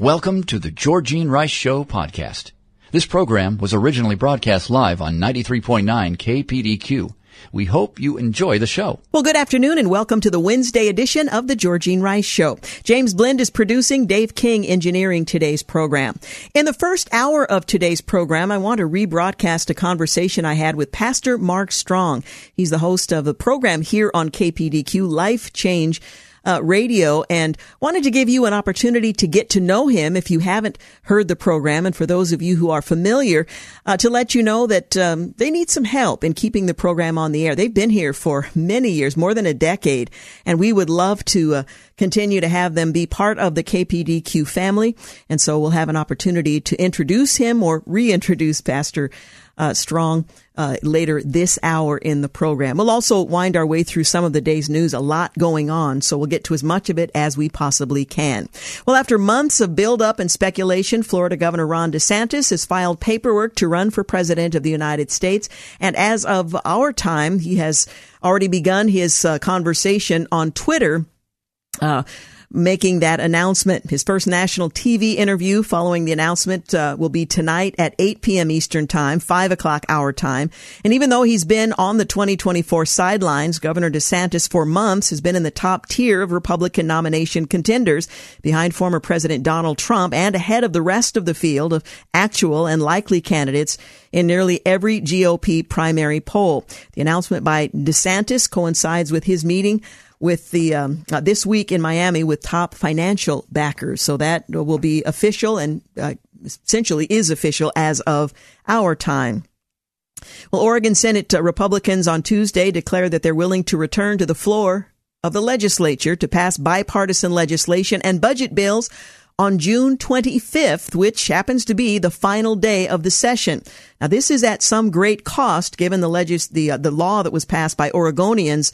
Welcome to the Georgene Rice Show podcast. This program was originally broadcast live on 93.9 KPDQ. We hope you enjoy the show. Well, good afternoon and welcome to the Wednesday edition of the Georgene Rice Show. James Blend is producing, Dave King engineering today's program. In the first hour of today's program, I want to rebroadcast a conversation I had with Pastor Mark Strong. He's the host of the program here on KPDQ, Life Change uh, radio and wanted to give you an opportunity to get to know him if you haven't heard the program. And for those of you who are familiar, uh, to let you know that um, they need some help in keeping the program on the air. They've been here for many years, more than a decade, and we would love to uh, continue to have them be part of the KPDQ family. And so we'll have an opportunity to introduce him or reintroduce Pastor uh, Strong uh, later this hour in the program. We'll also wind our way through some of the day's news, a lot going on, so we'll get to as much of it as we possibly can. Well, after months of buildup and speculation, Florida Governor Ron DeSantis has filed paperwork to run for president of the United States, and as of our time, he has already begun his uh, conversation on Twitter. Uh, making that announcement. His first national TV interview following the announcement uh, will be tonight at 8 p.m. Eastern Time, 5 o'clock our time. And even though he's been on the 2024 sidelines, Governor DeSantis for months has been in the top tier of Republican nomination contenders behind former President Donald Trump and ahead of the rest of the field of actual and likely candidates in nearly every GOP primary poll. The announcement by DeSantis coincides with his meeting with the um, uh, this week in Miami with top financial backers. So that will be official and uh, essentially is official as of our time. Well, Oregon Senate uh, Republicans on Tuesday declared that they're willing to return to the floor of the legislature to pass bipartisan legislation and budget bills on June 25th, which happens to be the final day of the session. Now, this is at some great cost given the legis- the uh, the law that was passed by Oregonians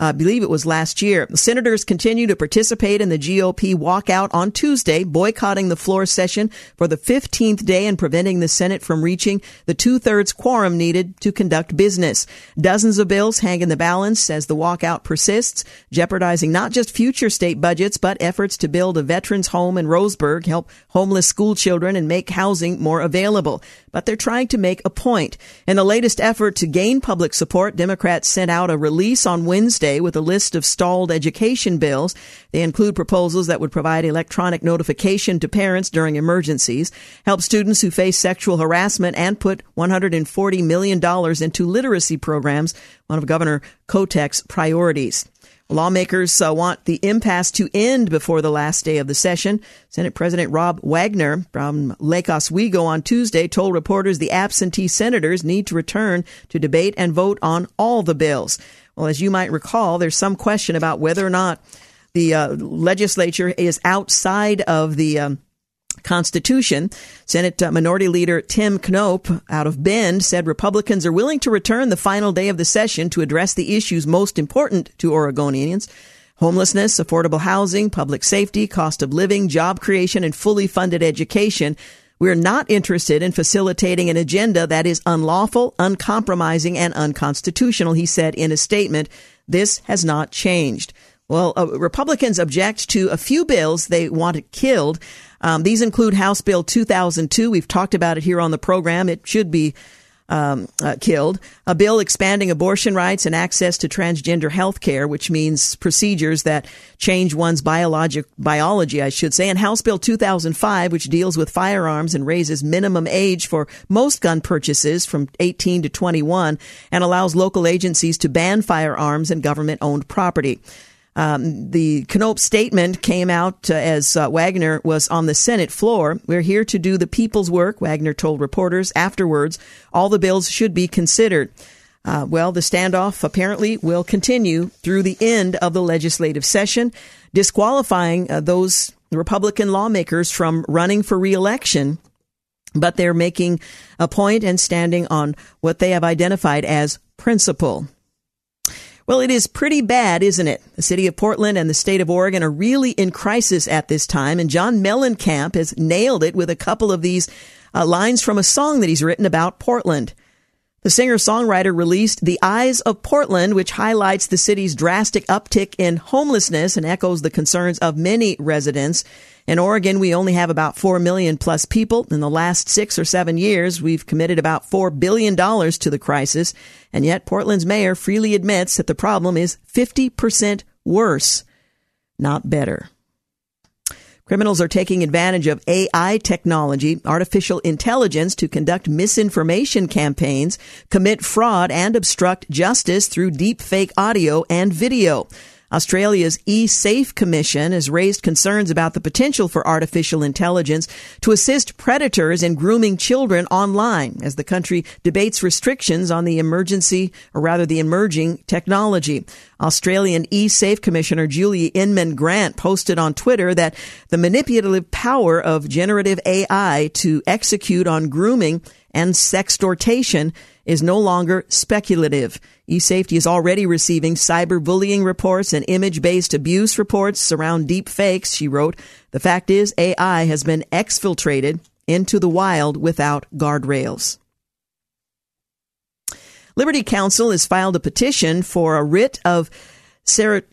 I believe it was last year. Senators continue to participate in the GOP walkout on Tuesday, boycotting the floor session for the 15th day and preventing the Senate from reaching the two thirds quorum needed to conduct business. Dozens of bills hang in the balance as the walkout persists, jeopardizing not just future state budgets, but efforts to build a veterans home in Roseburg, help homeless school children, and make housing more available. But they're trying to make a point. In the latest effort to gain public support, Democrats sent out a release on Wednesday with a list of stalled education bills. They include proposals that would provide electronic notification to parents during emergencies, help students who face sexual harassment, and put $140 million into literacy programs, one of Governor Kotek's priorities. Lawmakers uh, want the impasse to end before the last day of the session. Senate President Rob Wagner from Lake Oswego on Tuesday told reporters the absentee senators need to return to debate and vote on all the bills. Well, as you might recall, there's some question about whether or not the uh, legislature is outside of the um, Constitution. Senate uh, Minority Leader Tim Knopp out of Bend said Republicans are willing to return the final day of the session to address the issues most important to Oregonians. Homelessness, affordable housing, public safety, cost of living, job creation, and fully funded education. We're not interested in facilitating an agenda that is unlawful, uncompromising, and unconstitutional, he said in a statement. This has not changed. Well, uh, Republicans object to a few bills they want killed. Um, these include House Bill 2002. We've talked about it here on the program. It should be um, uh, killed. A bill expanding abortion rights and access to transgender health care, which means procedures that change one's biologic biology, I should say. And House Bill 2005, which deals with firearms and raises minimum age for most gun purchases from 18 to 21 and allows local agencies to ban firearms and government owned property. Um, the Knopp statement came out uh, as uh, Wagner was on the Senate floor. We're here to do the people's work, Wagner told reporters afterwards. All the bills should be considered. Uh, well, the standoff apparently will continue through the end of the legislative session, disqualifying uh, those Republican lawmakers from running for reelection, but they're making a point and standing on what they have identified as principle. Well, it is pretty bad, isn't it? The city of Portland and the state of Oregon are really in crisis at this time, and John Mellencamp has nailed it with a couple of these uh, lines from a song that he's written about Portland. The singer songwriter released The Eyes of Portland, which highlights the city's drastic uptick in homelessness and echoes the concerns of many residents. In Oregon, we only have about 4 million plus people. In the last six or seven years, we've committed about $4 billion to the crisis. And yet Portland's mayor freely admits that the problem is 50% worse, not better. Criminals are taking advantage of AI technology, artificial intelligence to conduct misinformation campaigns, commit fraud, and obstruct justice through deepfake audio and video. Australia's eSafe Commission has raised concerns about the potential for artificial intelligence to assist predators in grooming children online as the country debates restrictions on the emergency, or rather the emerging technology. Australian eSafe Commissioner Julie Inman Grant posted on Twitter that the manipulative power of generative AI to execute on grooming and sextortation is no longer speculative. eSafety is already receiving cyberbullying reports and image-based abuse reports around deep fakes, she wrote. The fact is AI has been exfiltrated into the wild without guardrails. Liberty Counsel has filed a petition for a writ of ser-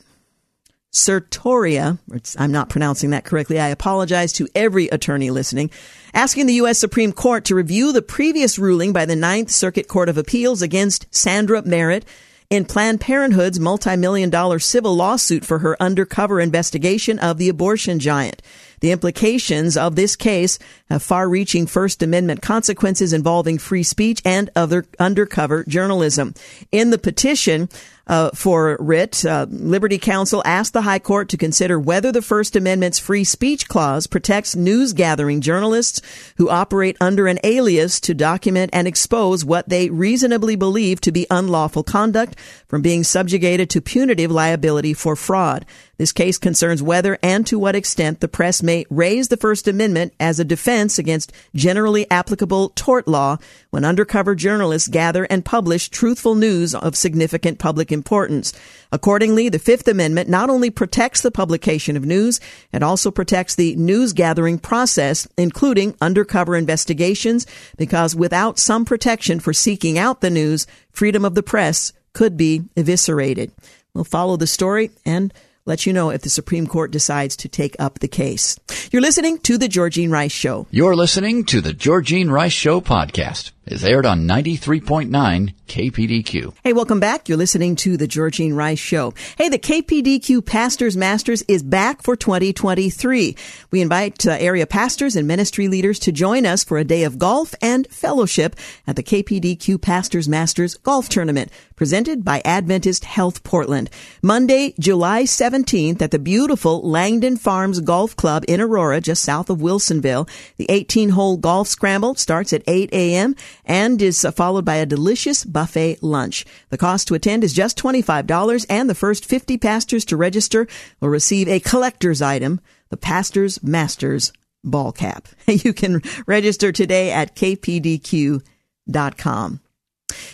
certoria. I'm not pronouncing that correctly. I apologize to every attorney listening asking the U.S. Supreme Court to review the previous ruling by the Ninth Circuit Court of Appeals against Sandra Merritt in Planned Parenthood's multi-million dollar civil lawsuit for her undercover investigation of the abortion giant. The implications of this case have far-reaching First Amendment consequences involving free speech and other undercover journalism. In the petition, uh, for writ, uh, Liberty Counsel asked the High Court to consider whether the First Amendment's free speech clause protects news gathering journalists who operate under an alias to document and expose what they reasonably believe to be unlawful conduct from being subjugated to punitive liability for fraud. This case concerns whether and to what extent the press may raise the First Amendment as a defense against generally applicable tort law when undercover journalists gather and publish truthful news of significant public importance. Accordingly, the Fifth Amendment not only protects the publication of news, it also protects the news gathering process, including undercover investigations, because without some protection for seeking out the news, freedom of the press could be eviscerated. We'll follow the story and let you know if the Supreme Court decides to take up the case. You're listening to The Georgene Rice Show. You're listening to The Georgene Rice Show podcast. It's aired on 93.9 KPDQ. Hey, welcome back. You're listening to the Georgene Rice Show. Hey, the KPDQ Pastors Masters is back for 2023. We invite uh, area pastors and ministry leaders to join us for a day of golf and fellowship at the KPDQ Pastors Masters Golf Tournament, presented by Adventist Health Portland. Monday, July 17th at the beautiful Langdon Farms Golf Club in Aurora, just south of Wilsonville. The 18 hole golf scramble starts at 8 a.m. and is followed by a delicious buffet lunch. The cost to attend is just $25 and the first 50 pastors to register will receive a collector's item, the Pastor's Masters ball cap. You can register today at kpdq.com.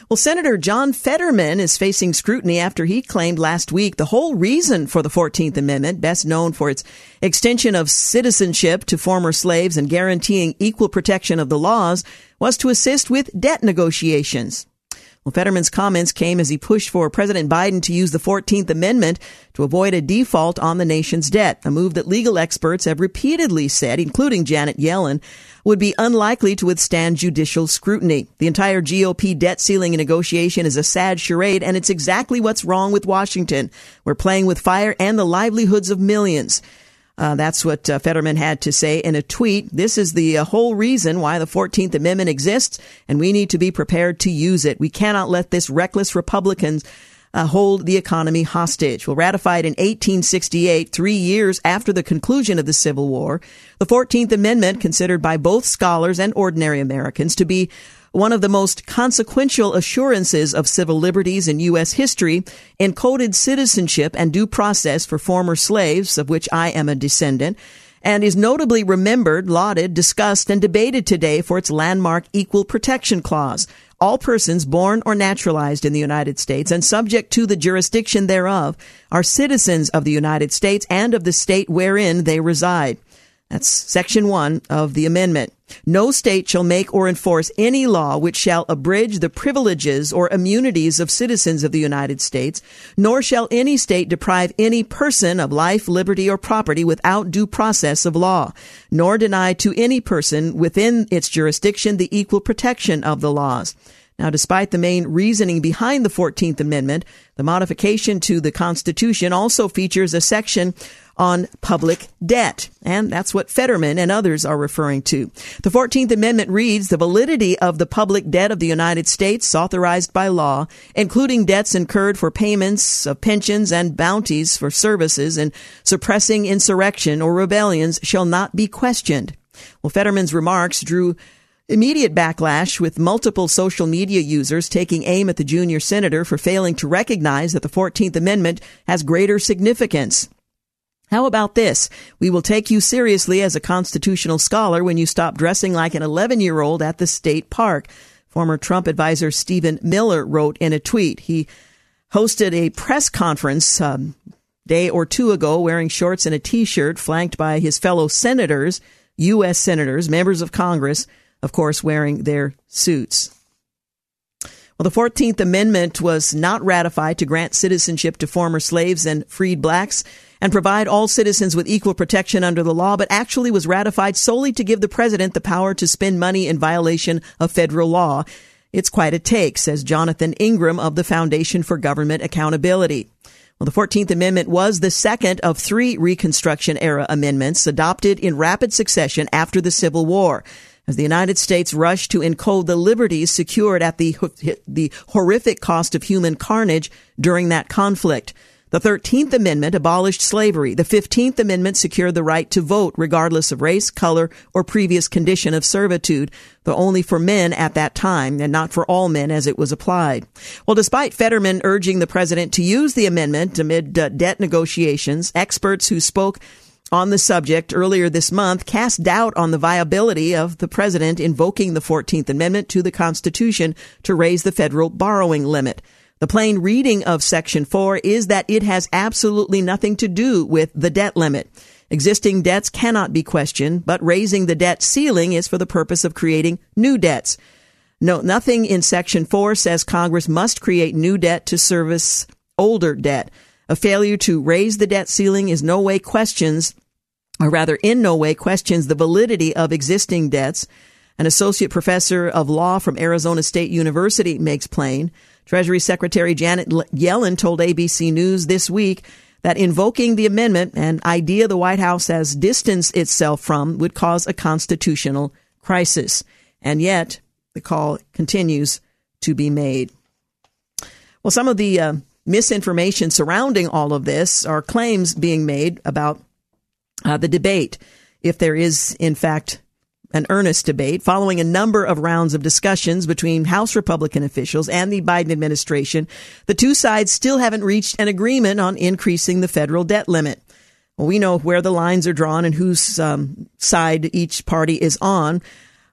Well, Senator John Fetterman is facing scrutiny after he claimed last week the whole reason for the 14th Amendment, best known for its extension of citizenship to former slaves and guaranteeing equal protection of the laws, was to assist with debt negotiations. Well, Fetterman's comments came as he pushed for President Biden to use the 14th Amendment to avoid a default on the nation's debt, a move that legal experts have repeatedly said, including Janet Yellen, would be unlikely to withstand judicial scrutiny. The entire GOP debt ceiling negotiation is a sad charade, and it's exactly what's wrong with Washington. We're playing with fire and the livelihoods of millions. Uh, that's what uh, Fetterman had to say in a tweet. This is the uh, whole reason why the 14th Amendment exists, and we need to be prepared to use it. We cannot let this reckless Republicans uh, hold the economy hostage. Well, ratified in 1868, three years after the conclusion of the Civil War, the 14th Amendment, considered by both scholars and ordinary Americans to be one of the most consequential assurances of civil liberties in U.S. history, encoded citizenship and due process for former slaves, of which I am a descendant, and is notably remembered, lauded, discussed, and debated today for its landmark Equal Protection Clause. All persons born or naturalized in the United States and subject to the jurisdiction thereof are citizens of the United States and of the state wherein they reside. That's section one of the amendment. No state shall make or enforce any law which shall abridge the privileges or immunities of citizens of the United States, nor shall any state deprive any person of life, liberty, or property without due process of law, nor deny to any person within its jurisdiction the equal protection of the laws. Now, despite the main reasoning behind the 14th Amendment, the modification to the Constitution also features a section on public debt. And that's what Fetterman and others are referring to. The 14th Amendment reads the validity of the public debt of the United States authorized by law, including debts incurred for payments of pensions and bounties for services and suppressing insurrection or rebellions shall not be questioned. Well, Fetterman's remarks drew Immediate backlash with multiple social media users taking aim at the junior senator for failing to recognize that the 14th Amendment has greater significance. How about this? We will take you seriously as a constitutional scholar when you stop dressing like an 11 year old at the state park. Former Trump advisor Stephen Miller wrote in a tweet. He hosted a press conference um, day or two ago wearing shorts and a t-shirt flanked by his fellow senators, U.S. senators, members of Congress, of course, wearing their suits. Well, the 14th Amendment was not ratified to grant citizenship to former slaves and freed blacks and provide all citizens with equal protection under the law, but actually was ratified solely to give the president the power to spend money in violation of federal law. It's quite a take, says Jonathan Ingram of the Foundation for Government Accountability. Well, the 14th Amendment was the second of three Reconstruction era amendments adopted in rapid succession after the Civil War as the United States rushed to encode the liberties secured at the, the horrific cost of human carnage during that conflict. The 13th Amendment abolished slavery. The 15th Amendment secured the right to vote regardless of race, color, or previous condition of servitude, though only for men at that time and not for all men as it was applied. Well, despite Fetterman urging the president to use the amendment amid uh, debt negotiations, experts who spoke on the subject earlier this month cast doubt on the viability of the president invoking the 14th Amendment to the Constitution to raise the federal borrowing limit. The plain reading of Section 4 is that it has absolutely nothing to do with the debt limit. Existing debts cannot be questioned, but raising the debt ceiling is for the purpose of creating new debts. No, nothing in Section 4 says Congress must create new debt to service older debt. A failure to raise the debt ceiling is no way questions or rather in no way questions the validity of existing debts. An associate professor of law from Arizona State University makes plain. Treasury Secretary Janet Yellen told ABC News this week that invoking the amendment, an idea the White House has distanced itself from, would cause a constitutional crisis. And yet, the call continues to be made. Well, some of the uh, misinformation surrounding all of this are claims being made about uh, the debate, if there is, in fact, an earnest debate following a number of rounds of discussions between House Republican officials and the Biden administration. The two sides still haven't reached an agreement on increasing the federal debt limit. Well, we know where the lines are drawn and whose um, side each party is on.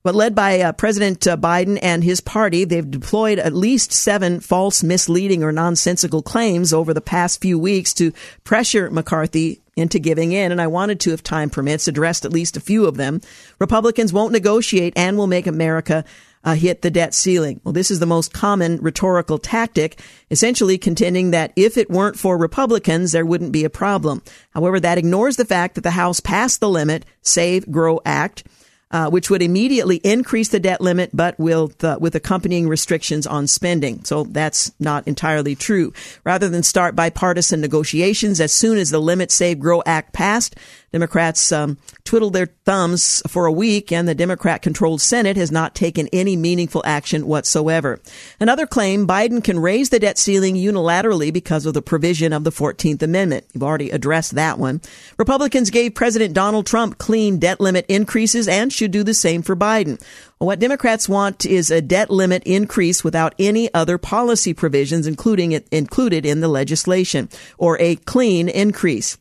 But led by uh, President uh, Biden and his party, they've deployed at least seven false, misleading, or nonsensical claims over the past few weeks to pressure McCarthy into giving in, and I wanted to, if time permits, address at least a few of them. Republicans won't negotiate and will make America uh, hit the debt ceiling. Well, this is the most common rhetorical tactic, essentially contending that if it weren't for Republicans, there wouldn't be a problem. However, that ignores the fact that the House passed the limit Save Grow Act uh, which would immediately increase the debt limit, but with, uh, with accompanying restrictions on spending. So that's not entirely true. Rather than start bipartisan negotiations as soon as the Limit Save Grow Act passed, Democrats um, twiddled their thumbs for a week, and the Democrat controlled Senate has not taken any meaningful action whatsoever. Another claim Biden can raise the debt ceiling unilaterally because of the provision of the 14th Amendment. You've already addressed that one. Republicans gave President Donald Trump clean debt limit increases and should do the same for Biden. What Democrats want is a debt limit increase without any other policy provisions, including it included in the legislation, or a clean increase.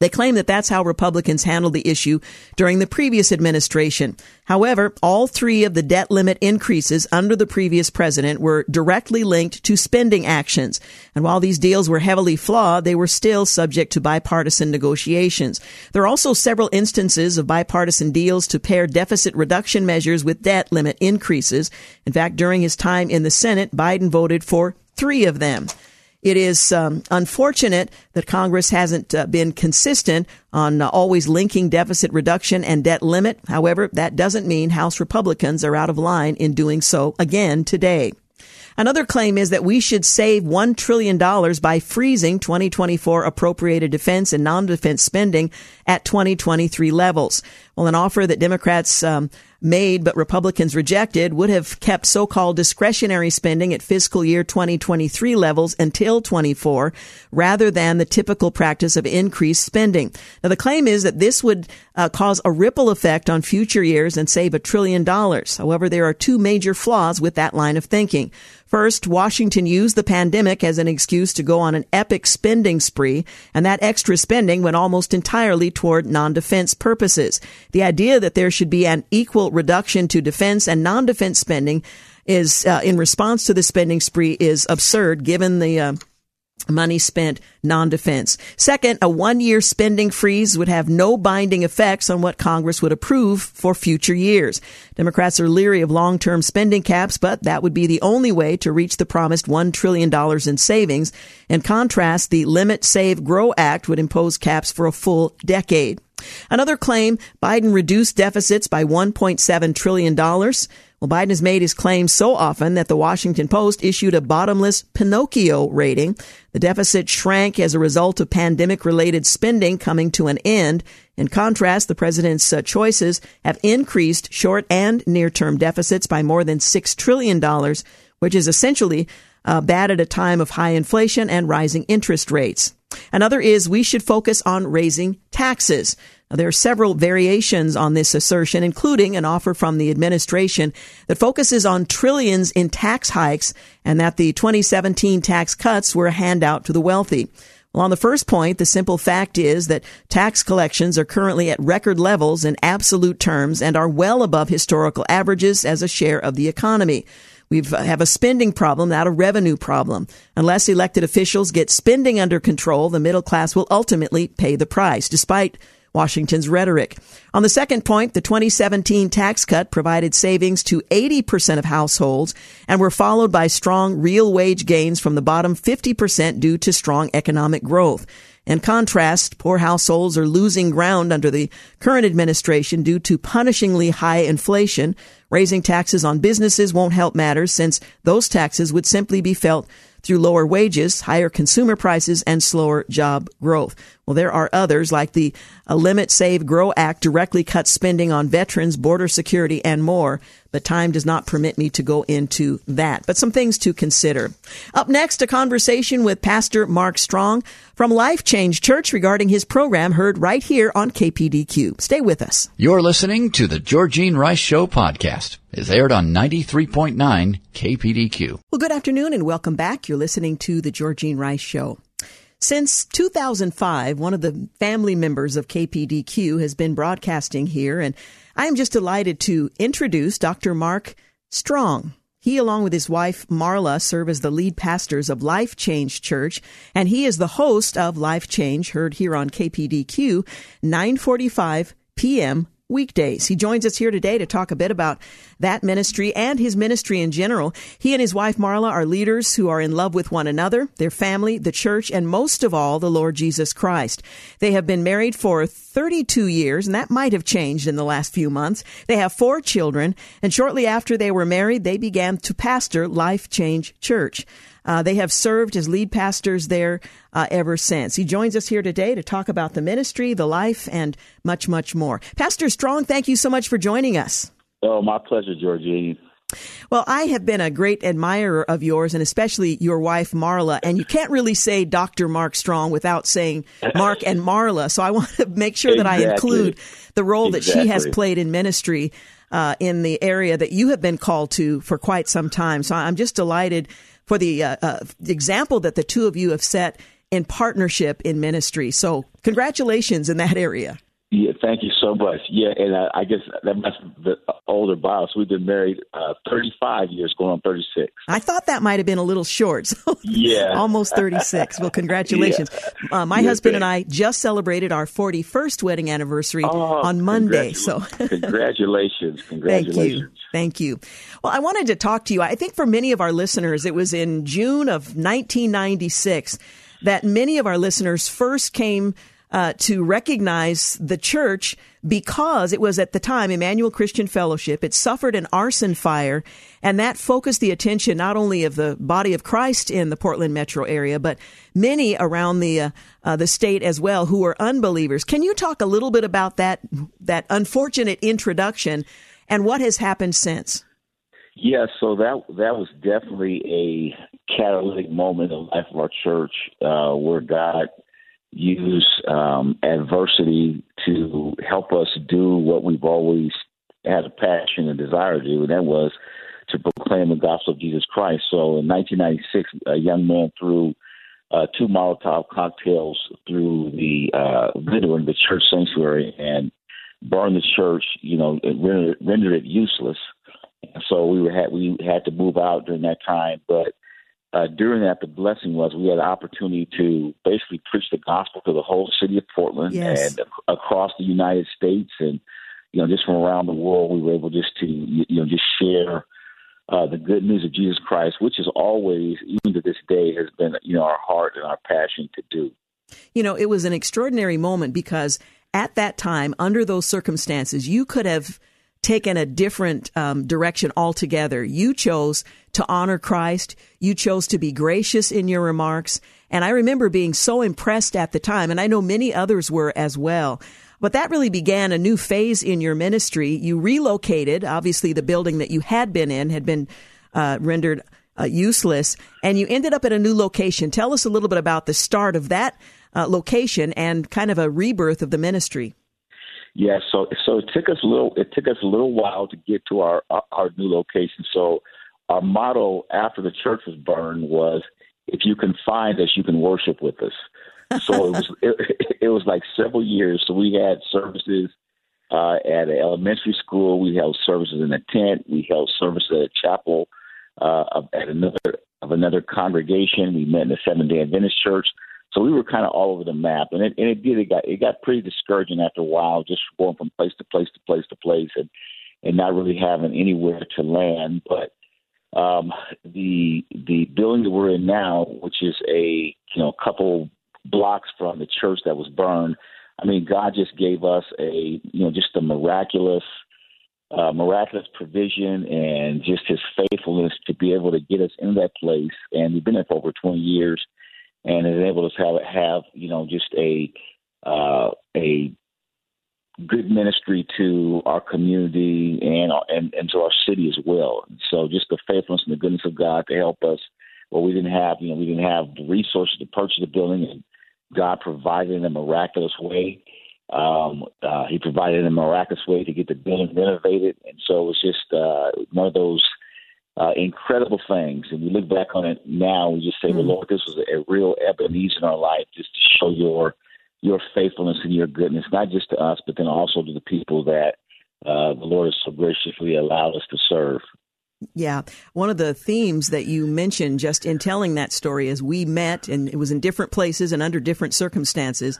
They claim that that's how Republicans handled the issue during the previous administration. However, all three of the debt limit increases under the previous president were directly linked to spending actions. And while these deals were heavily flawed, they were still subject to bipartisan negotiations. There are also several instances of bipartisan deals to pair deficit reduction measures with debt limit increases. In fact, during his time in the Senate, Biden voted for three of them. It is um, unfortunate that Congress hasn't uh, been consistent on uh, always linking deficit reduction and debt limit. However, that doesn't mean House Republicans are out of line in doing so again today. Another claim is that we should save $1 trillion by freezing 2024 appropriated defense and non-defense spending at 2023 levels. Well, an offer that Democrats um, made but Republicans rejected would have kept so-called discretionary spending at fiscal year 2023 levels until 24 rather than the typical practice of increased spending. Now the claim is that this would uh, cause a ripple effect on future years and save a trillion dollars. However, there are two major flaws with that line of thinking. First, Washington used the pandemic as an excuse to go on an epic spending spree, and that extra spending went almost entirely toward non-defense purposes. The idea that there should be an equal reduction to defense and non-defense spending is, uh, in response to the spending spree, is absurd given the uh, money spent non-defense. Second, a one-year spending freeze would have no binding effects on what Congress would approve for future years. Democrats are leery of long-term spending caps, but that would be the only way to reach the promised $1 trillion in savings. In contrast, the Limit Save Grow Act would impose caps for a full decade. Another claim, Biden reduced deficits by $1.7 trillion. Well, Biden has made his claims so often that the Washington Post issued a bottomless Pinocchio rating. The deficit shrank as a result of pandemic related spending coming to an end. In contrast, the president's uh, choices have increased short and near term deficits by more than $6 trillion, which is essentially uh, bad at a time of high inflation and rising interest rates. Another is we should focus on raising taxes. Now, there are several variations on this assertion, including an offer from the administration that focuses on trillions in tax hikes and that the 2017 tax cuts were a handout to the wealthy. Well, on the first point, the simple fact is that tax collections are currently at record levels in absolute terms and are well above historical averages as a share of the economy. We uh, have a spending problem, not a revenue problem. Unless elected officials get spending under control, the middle class will ultimately pay the price, despite Washington's rhetoric. On the second point, the 2017 tax cut provided savings to 80% of households and were followed by strong real wage gains from the bottom 50% due to strong economic growth. In contrast, poor households are losing ground under the current administration due to punishingly high inflation. Raising taxes on businesses won't help matters since those taxes would simply be felt through lower wages, higher consumer prices, and slower job growth. Well, there are others like the uh, Limit Save Grow Act directly cuts spending on veterans, border security, and more. But time does not permit me to go into that. But some things to consider. Up next, a conversation with Pastor Mark Strong from Life Change Church regarding his program heard right here on KPDQ. Stay with us. You're listening to the Georgene Rice Show podcast. It's aired on 93.9 KPDQ. Well, good afternoon and welcome back. You're listening to the Georgene Rice Show. Since 2005, one of the family members of KPDQ has been broadcasting here, and I am just delighted to introduce Dr. Mark Strong. He, along with his wife Marla, serve as the lead pastors of Life Change Church, and he is the host of Life Change, heard here on KPDQ, 9:45 p.m weekdays. He joins us here today to talk a bit about that ministry and his ministry in general. He and his wife Marla are leaders who are in love with one another, their family, the church, and most of all, the Lord Jesus Christ. They have been married for 32 years, and that might have changed in the last few months. They have four children, and shortly after they were married, they began to pastor Life Change Church. Uh, they have served as lead pastors there uh, ever since. He joins us here today to talk about the ministry, the life, and much, much more. Pastor Strong, thank you so much for joining us. Oh, my pleasure, Georgie. Well, I have been a great admirer of yours and especially your wife, Marla. And you can't really say Dr. Mark Strong without saying Mark and Marla. So I want to make sure exactly. that I include the role exactly. that she has played in ministry uh, in the area that you have been called to for quite some time. So I'm just delighted for the, uh, uh, example that the two of you have set in partnership in ministry. So, congratulations in that area. Yeah, thank you so much. Yeah, and I, I guess that must be the older boss. We've been married uh, 35 years, going on 36. I thought that might have been a little short. So yeah, almost 36. Well, congratulations. Yeah. Uh, my yeah, husband and I just celebrated our 41st wedding anniversary oh, on Monday. So congratulations, congratulations. Thank you. Thank you. Well, I wanted to talk to you. I think for many of our listeners, it was in June of 1996 that many of our listeners first came uh, to recognize the church because it was at the time Emmanuel Christian Fellowship. It suffered an arson fire, and that focused the attention not only of the body of Christ in the Portland metro area, but many around the uh, uh, the state as well who were unbelievers. Can you talk a little bit about that that unfortunate introduction and what has happened since? Yeah, so that that was definitely a catalytic moment in the life of our church, uh, where God use um, adversity to help us do what we've always had a passion and desire to do, and that was to proclaim the gospel of Jesus Christ. So in 1996, a young man threw uh, two Molotov cocktails through the uh, window in the church sanctuary and burned the church. You know, rendered, rendered it useless. So we were had we had to move out during that time, but uh, during that, the blessing was we had the opportunity to basically preach the gospel to the whole city of Portland yes. and ac- across the United States, and you know, just from around the world, we were able just to you know just share uh, the good news of Jesus Christ, which is always, even to this day, has been you know our heart and our passion to do. You know, it was an extraordinary moment because at that time, under those circumstances, you could have taken a different um, direction altogether. You chose to honor Christ. You chose to be gracious in your remarks. And I remember being so impressed at the time, and I know many others were as well. But that really began a new phase in your ministry. You relocated. Obviously, the building that you had been in had been uh, rendered uh, useless, and you ended up at a new location. Tell us a little bit about the start of that uh, location and kind of a rebirth of the ministry. Yeah, so so it took us a little it took us a little while to get to our our new location. So our motto after the church was burned was if you can find us, you can worship with us. So it was it, it was like several years. So we had services uh, at an elementary school. We held services in a tent. We held services at a chapel uh, at another of another congregation. We met in the Seventh Day Adventist Church. So we were kind of all over the map, and it and it did it got it got pretty discouraging after a while, just going from place to place to place to place, and and not really having anywhere to land. But um, the the building that we're in now, which is a you know a couple blocks from the church that was burned, I mean, God just gave us a you know just a miraculous. Uh, miraculous provision and just his faithfulness to be able to get us in that place. And we've been there for over 20 years and it enabled us to have have you know just a uh, a good ministry to our community and, and and to our city as well. So just the faithfulness and the goodness of God to help us. Well, we didn't have you know we didn't have the resources to purchase the building, and God provided in a miraculous way. Um, uh, he provided in a miraculous way to get the building renovated, and so it was just uh, one of those uh, incredible things. And we look back on it now, we just say, mm. "Well, Lord, this was a, a real Ebenezer in our life, just to show your your faithfulness and your goodness, not just to us, but then also to the people that uh, the Lord has so graciously allowed us to serve." Yeah. One of the themes that you mentioned just in telling that story is we met and it was in different places and under different circumstances,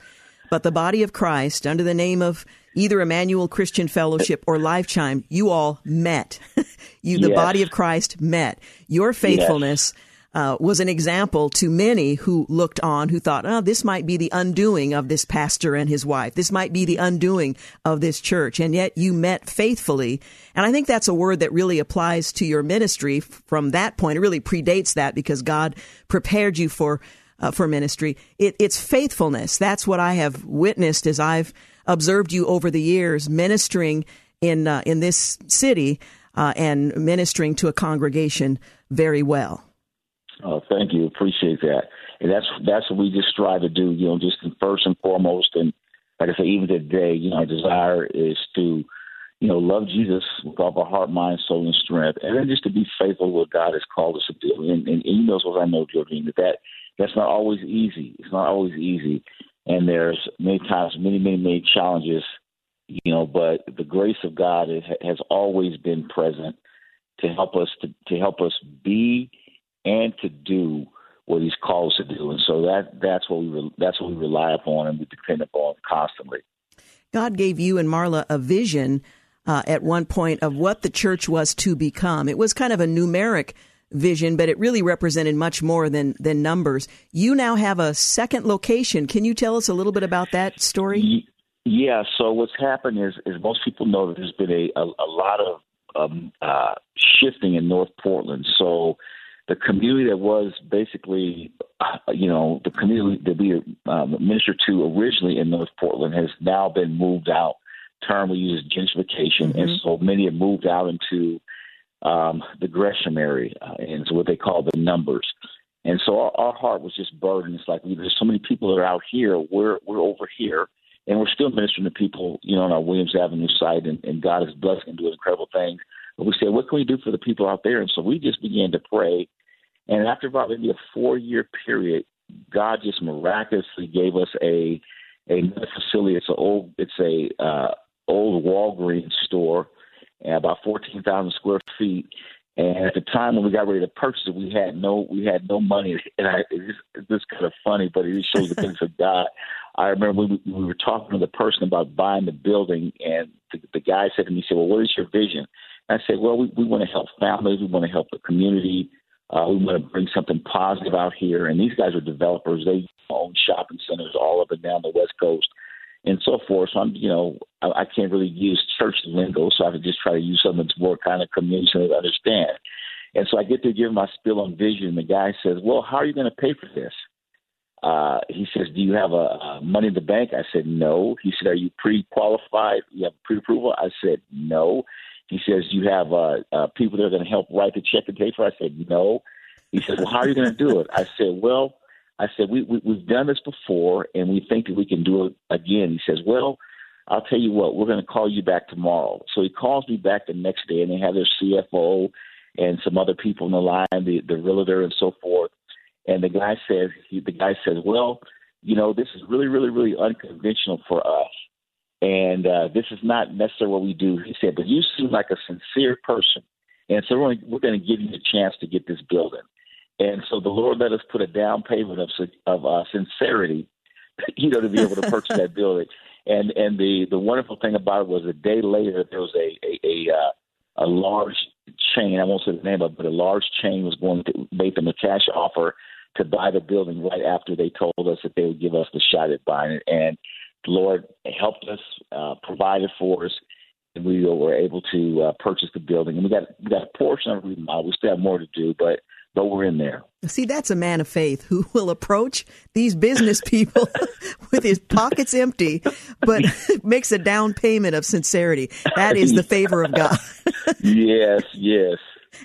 but the body of Christ under the name of either Emmanuel Christian Fellowship or Life Change, you all met. you, the yes. body of Christ, met. Your faithfulness. Yes. Uh, was an example to many who looked on, who thought, oh, this might be the undoing of this pastor and his wife. This might be the undoing of this church. And yet you met faithfully. And I think that's a word that really applies to your ministry from that point. It really predates that because God prepared you for, uh, for ministry. It, it's faithfulness. That's what I have witnessed as I've observed you over the years ministering in uh, in this city uh, and ministering to a congregation very well. Oh, thank you. Appreciate that. And that's that's what we just strive to do. You know, just first and foremost, and like I say, even today, you know, our desire is to, you know, love Jesus with all our heart, mind, soul, and strength, and then just to be faithful to what God has called us to do. And, and, and He knows what I know, Georgene, that that that's not always easy. It's not always easy, and there's many times many many many challenges, you know. But the grace of God has always been present to help us to, to help us be and to do what He's called us to do, and so that that's what we that's what we rely upon and we depend upon constantly. God gave you and Marla a vision uh, at one point of what the church was to become. It was kind of a numeric vision, but it really represented much more than than numbers. You now have a second location. Can you tell us a little bit about that story? Yeah. So what's happened is, is most people know that there's been a a, a lot of um, uh, shifting in North Portland. So the community that was basically, uh, you know, the community that we um, ministered to originally in North Portland has now been moved out. Term we use gentrification, mm-hmm. and so many have moved out into um, the Gresham area, uh, and what they call the numbers. And so our, our heart was just burdened. It's like there's so many people that are out here. We're we're over here, and we're still ministering to people, you know, on our Williams Avenue site, and, and God is blessing and doing incredible things. But we said, what can we do for the people out there? And so we just began to pray. And after about maybe a four year period, God just miraculously gave us a another facility. It's an old it's a uh, old Walgreens store about 14,000 square feet. And at the time when we got ready to purchase it, we had no we had no money, and I, it's, it's kind of funny, but it shows the goodness of God. I remember we, we were talking to the person about buying the building, and the, the guy said to me, "He said, well, what is your vision?" And I said, "Well, we, we want to help families, we want to help the community, uh, we want to bring something positive out here." And these guys are developers; they own shopping centers all up and down the West Coast and so forth. So I'm, you know, I, I can't really use church lingo, so I just try to use something that's more kind of community to understand. And so I get to give my spill on vision, and the guy says, "Well, how are you going to pay for this?" Uh, he says, "Do you have a, a money in the bank?" I said, "No." He said, "Are you pre-qualified? You have pre-approval?" I said, "No." He says, "You have uh, uh, people that are going to help write the check and pay for?" it?" I said, "No." He says, "Well, how are you going to do it?" I said, "Well." I said, we, we, we've done this before and we think that we can do it again. He says, well, I'll tell you what, we're going to call you back tomorrow. So he calls me back the next day and they have their CFO and some other people in the line, the, the realtor and so forth. And the guy says, he, the guy says, well, you know, this is really, really, really unconventional for us. And uh, this is not necessarily what we do. He said, but you seem like a sincere person. And so we're, we're going to give you a chance to get this building. And so the Lord let us put a down payment of of uh, sincerity, you know, to be able to purchase that building. And and the the wonderful thing about it was a day later there was a a a, uh, a large chain. I won't say the name of it, but a large chain was going to make them a cash offer to buy the building right after they told us that they would give us the shot at buying it. And the Lord helped us, uh, provided for us, and we were able to uh, purchase the building. And we got we got a portion of it remodel. We still have more to do, but but we're in there. See, that's a man of faith who will approach these business people with his pockets empty, but makes a down payment of sincerity. That is the favor of God. yes, yes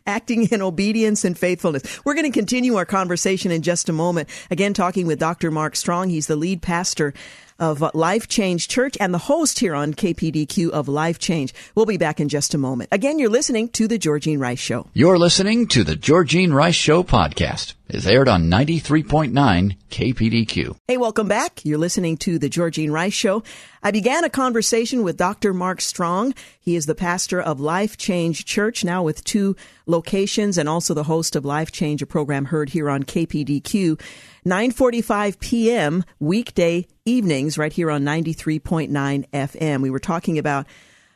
acting in obedience and faithfulness. We're going to continue our conversation in just a moment. Again, talking with Dr. Mark Strong. He's the lead pastor of Life Change Church and the host here on KPDQ of Life Change. We'll be back in just a moment. Again, you're listening to The Georgene Rice Show. You're listening to The Georgene Rice Show podcast. is aired on 93.9 KPDQ. Hey, welcome back. You're listening to The Georgene Rice Show. I began a conversation with Dr. Mark Strong. He is the pastor of Life Change Church, now with two locations, and also the host of Life Change, a program heard here on KPDQ. 9:45 p.m. weekday evenings right here on 93.9 FM. We were talking about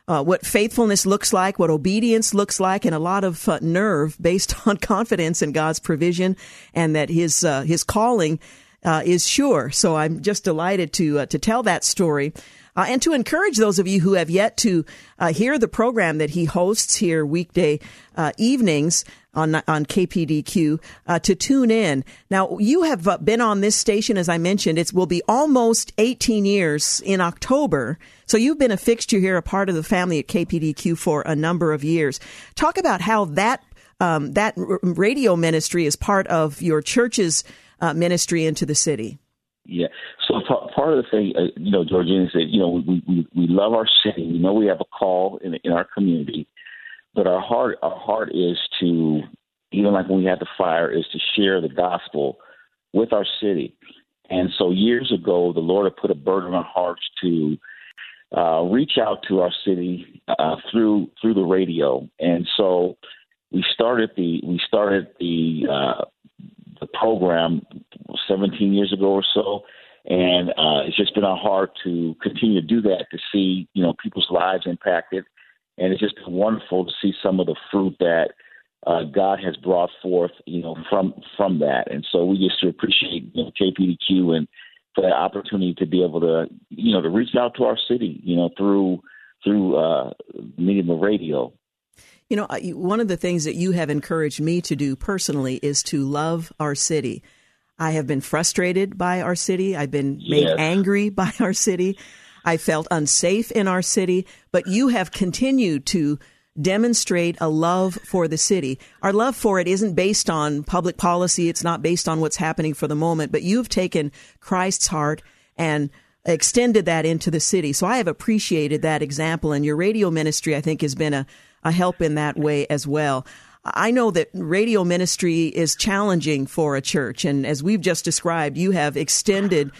uh, what faithfulness looks like, what obedience looks like, and a lot of uh, nerve based on confidence in God's provision and that His uh, His calling uh, is sure. So I'm just delighted to uh, to tell that story. Uh, and to encourage those of you who have yet to uh, hear the program that he hosts here weekday uh, evenings on on KPDQ uh, to tune in. Now you have uh, been on this station, as I mentioned. It will be almost 18 years in October. So you've been a fixture here, a part of the family at KPDQ for a number of years. Talk about how that um, that radio ministry is part of your church's uh, ministry into the city. Yeah. So part of the thing, uh, you know, Georgina said, you know, we, we we love our city. We know we have a call in in our community, but our heart our heart is to, even like when we had the fire, is to share the gospel with our city. And so years ago, the Lord had put a burden on our hearts to uh, reach out to our city uh, through through the radio. And so we started the we started the uh, the program 17 years ago or so, and uh, it's just been our heart to continue to do that to see you know people's lives impacted, and it's just been wonderful to see some of the fruit that uh, God has brought forth, you know, from from that. And so we just appreciate you know, KPDQ and for that opportunity to be able to, you know, to reach out to our city, you know, through through uh, medium of radio. You know, one of the things that you have encouraged me to do personally is to love our city. I have been frustrated by our city. I've been made yes. angry by our city. I felt unsafe in our city, but you have continued to demonstrate a love for the city. Our love for it isn't based on public policy. It's not based on what's happening for the moment, but you've taken Christ's heart and extended that into the city. So I have appreciated that example and your radio ministry, I think, has been a, a help in that way as well. I know that radio ministry is challenging for a church. And as we've just described, you have extended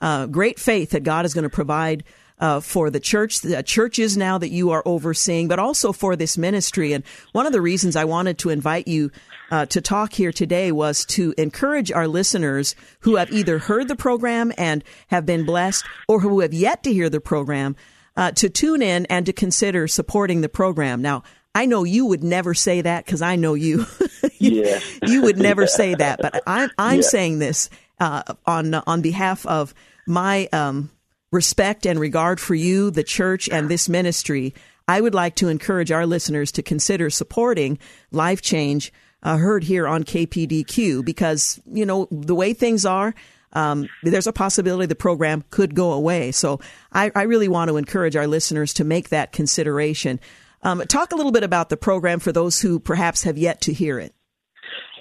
uh, great faith that God is going to provide uh, for the church, the churches now that you are overseeing, but also for this ministry. And one of the reasons I wanted to invite you uh, to talk here today was to encourage our listeners who have either heard the program and have been blessed or who have yet to hear the program uh, to tune in and to consider supporting the program. Now, I know you would never say that because I know you. you, yeah. you would never say that, but I'm I'm yeah. saying this uh, on on behalf of my um, respect and regard for you, the church, and this ministry, I would like to encourage our listeners to consider supporting Life Change uh, heard here on KPDQ because, you know, the way things are, um, there's a possibility the program could go away. So I, I, really want to encourage our listeners to make that consideration. Um, talk a little bit about the program for those who perhaps have yet to hear it.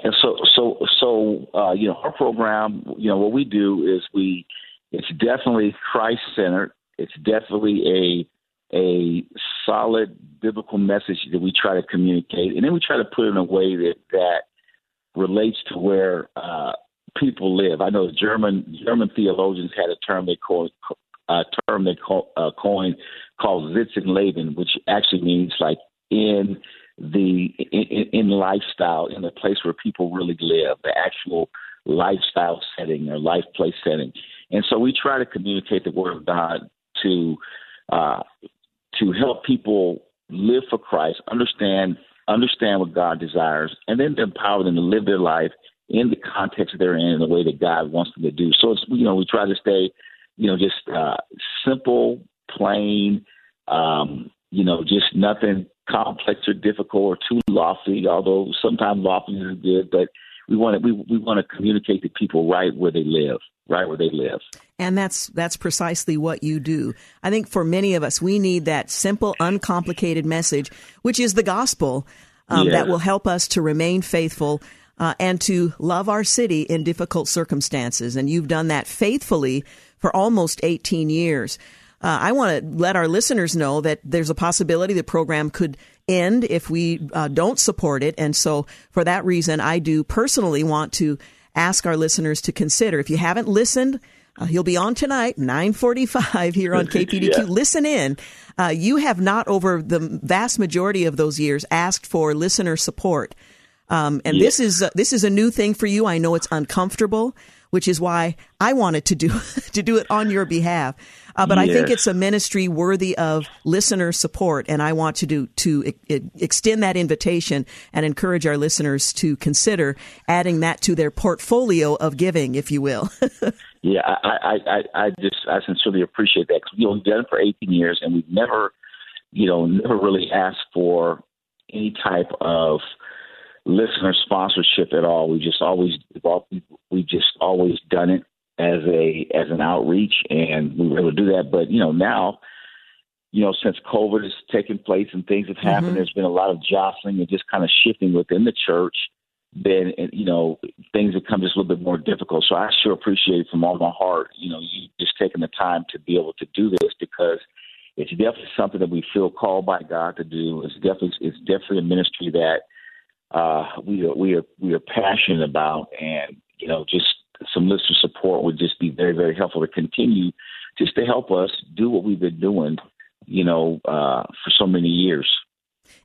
And so, so, so, uh, you know, our program, you know, what we do is we it's definitely Christ centered. It's definitely a a solid biblical message that we try to communicate, and then we try to put it in a way that that relates to where uh, people live. I know German German theologians had a term they call a term they call, uh, coined called Sitz im Leben, which actually means like in the in, in lifestyle in the place where people really live, the actual lifestyle setting or life place setting. And so we try to communicate the word of God to uh, to help people live for Christ, understand understand what God desires, and then empower them to live their life in the context they're in, in the way that God wants them to do. So it's you know we try to stay you know just uh, simple, plain, um, you know just nothing complex or difficult or too lofty. Although sometimes lofty is good, but we want to we, we want to communicate to people right where they live right where they live. And that's that's precisely what you do. I think for many of us, we need that simple, uncomplicated message, which is the gospel, um, that will help us to remain faithful uh, and to love our city in difficult circumstances. And you've done that faithfully for almost 18 years. Uh, I want to let our listeners know that there's a possibility the program could end if we uh, don't support it. And so, for that reason, I do personally want to ask our listeners to consider. If you haven't listened, uh, he'll be on tonight, 945 here on KPDQ. yeah. Listen in. Uh, you have not, over the vast majority of those years, asked for listener support. Um, and this is uh, this is a new thing for you. I know it's uncomfortable, which is why I wanted to do to do it on your behalf. Uh, but yes. I think it's a ministry worthy of listener support, and I want to do to extend that invitation and encourage our listeners to consider adding that to their portfolio of giving, if you will. yeah, I, I, I just I sincerely appreciate that because you know we've done it for 18 years, and we've never, you know, never really asked for any type of listener sponsorship at all. We just always we just always done it as a as an outreach, and we were able to do that. But you know now, you know since COVID has taken place and things have happened, mm-hmm. there's been a lot of jostling and just kind of shifting within the church. Then you know things have come just a little bit more difficult. So I sure appreciate from all my heart, you know, you just taking the time to be able to do this because it's definitely something that we feel called by God to do. It's definitely it's definitely a ministry that uh, we are we are we are passionate about, and you know, just some listener support would just be very, very helpful to continue just to help us do what we've been doing, you know, uh, for so many years.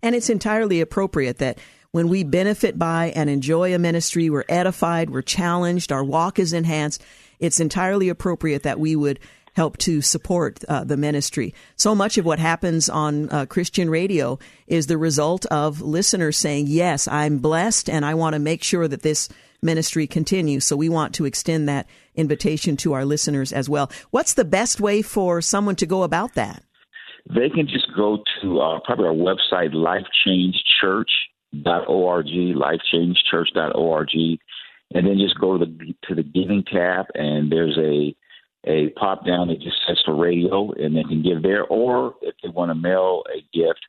And it's entirely appropriate that when we benefit by and enjoy a ministry, we're edified, we're challenged, our walk is enhanced. It's entirely appropriate that we would help to support uh, the ministry. So much of what happens on uh, Christian radio is the result of listeners saying, Yes, I'm blessed and I want to make sure that this ministry continues. So we want to extend that invitation to our listeners as well. What's the best way for someone to go about that? They can just go to uh, probably our website, lifechangechurch.org, lifechangechurch.org, and then just go to the to the giving tab, and there's a a pop down that just says for radio, and they can give there. Or if they want to mail a gift,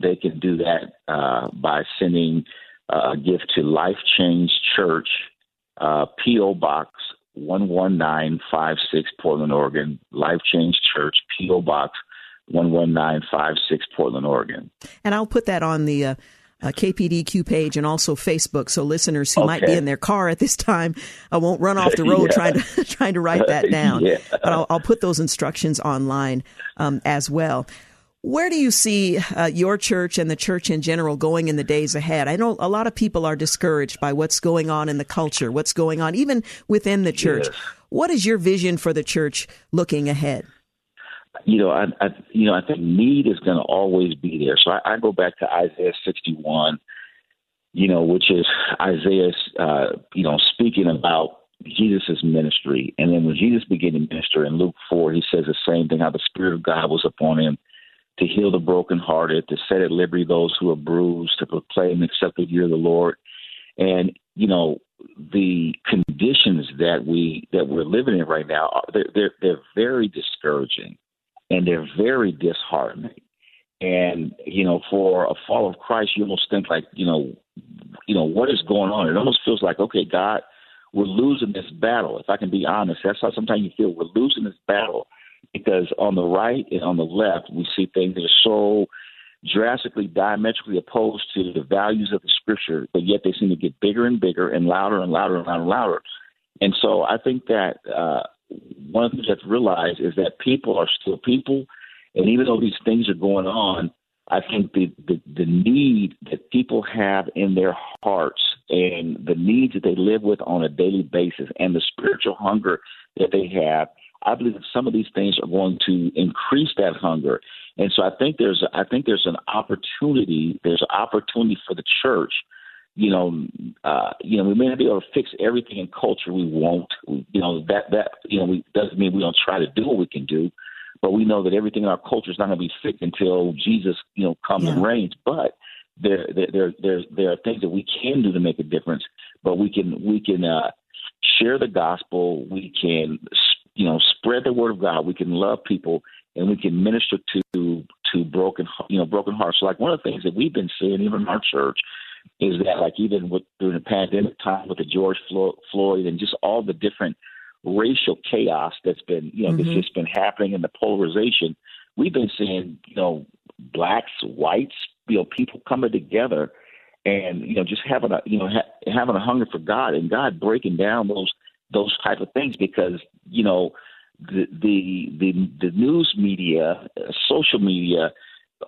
they can do that uh, by sending uh, a gift to Life Change Church, uh, P.O. Box 11956, Portland, Oregon. Life Change Church, P.O. Box 11956, Portland, Oregon. And I'll put that on the. Uh, uh, KPDQ page and also Facebook, so listeners who okay. might be in their car at this time uh, won't run off the road yeah. trying to trying to write that down. yeah. But I'll, I'll, put those instructions online um, as well. Where do you see uh, your church and the church in general going in the days ahead? I know a lot of people are discouraged by what's going on in the culture, what's going on even within the church. Yes. What is your vision for the church looking ahead? You know, I, I you know I think need is going to always be there. So I, I go back to Isaiah 61, you know, which is Isaiah, uh, you know, speaking about Jesus' ministry. And then when Jesus began to minister in Luke 4, he says the same thing how the Spirit of God was upon him to heal the brokenhearted, to set at liberty those who are bruised, to proclaim the accepted year of the Lord. And you know the conditions that we that we're living in right now they're they're, they're very discouraging, and they're very disheartening. And you know, for a fall of Christ, you almost think like you know, you know what is going on. It almost feels like okay, God, we're losing this battle. If I can be honest, that's how sometimes you feel. We're losing this battle because on the right and on the left, we see things that are so drastically diametrically opposed to the values of the scripture, but yet they seem to get bigger and bigger and louder and louder and louder and louder. And so I think that uh, one of the things you have to realize is that people are still people. And even though these things are going on, I think the, the, the need that people have in their hearts and the needs that they live with on a daily basis and the spiritual hunger that they have I believe that some of these things are going to increase that hunger. And so I think there's I think there's an opportunity there's an opportunity for the church. You know, uh, you know, we may not be able to fix everything in culture. We won't. You know that that you know we, doesn't mean we don't try to do what we can do, but we know that everything in our culture is not going to be fixed until Jesus you know comes yeah. and reigns. But there there there there there are things that we can do to make a difference. But we can we can uh, share the gospel. We can you know, spread the word of God. We can love people and we can minister to to broken you know broken hearts. So like one of the things that we've been seeing even in our church is that like even with during the pandemic time with the George Floyd and just all the different racial chaos that's been you know mm-hmm. that's just been happening and the polarization, we've been seeing you know blacks, whites, you know people coming together and you know just having a you know ha- having a hunger for God and God breaking down those those type of things because you know the the the, the news media, uh, social media,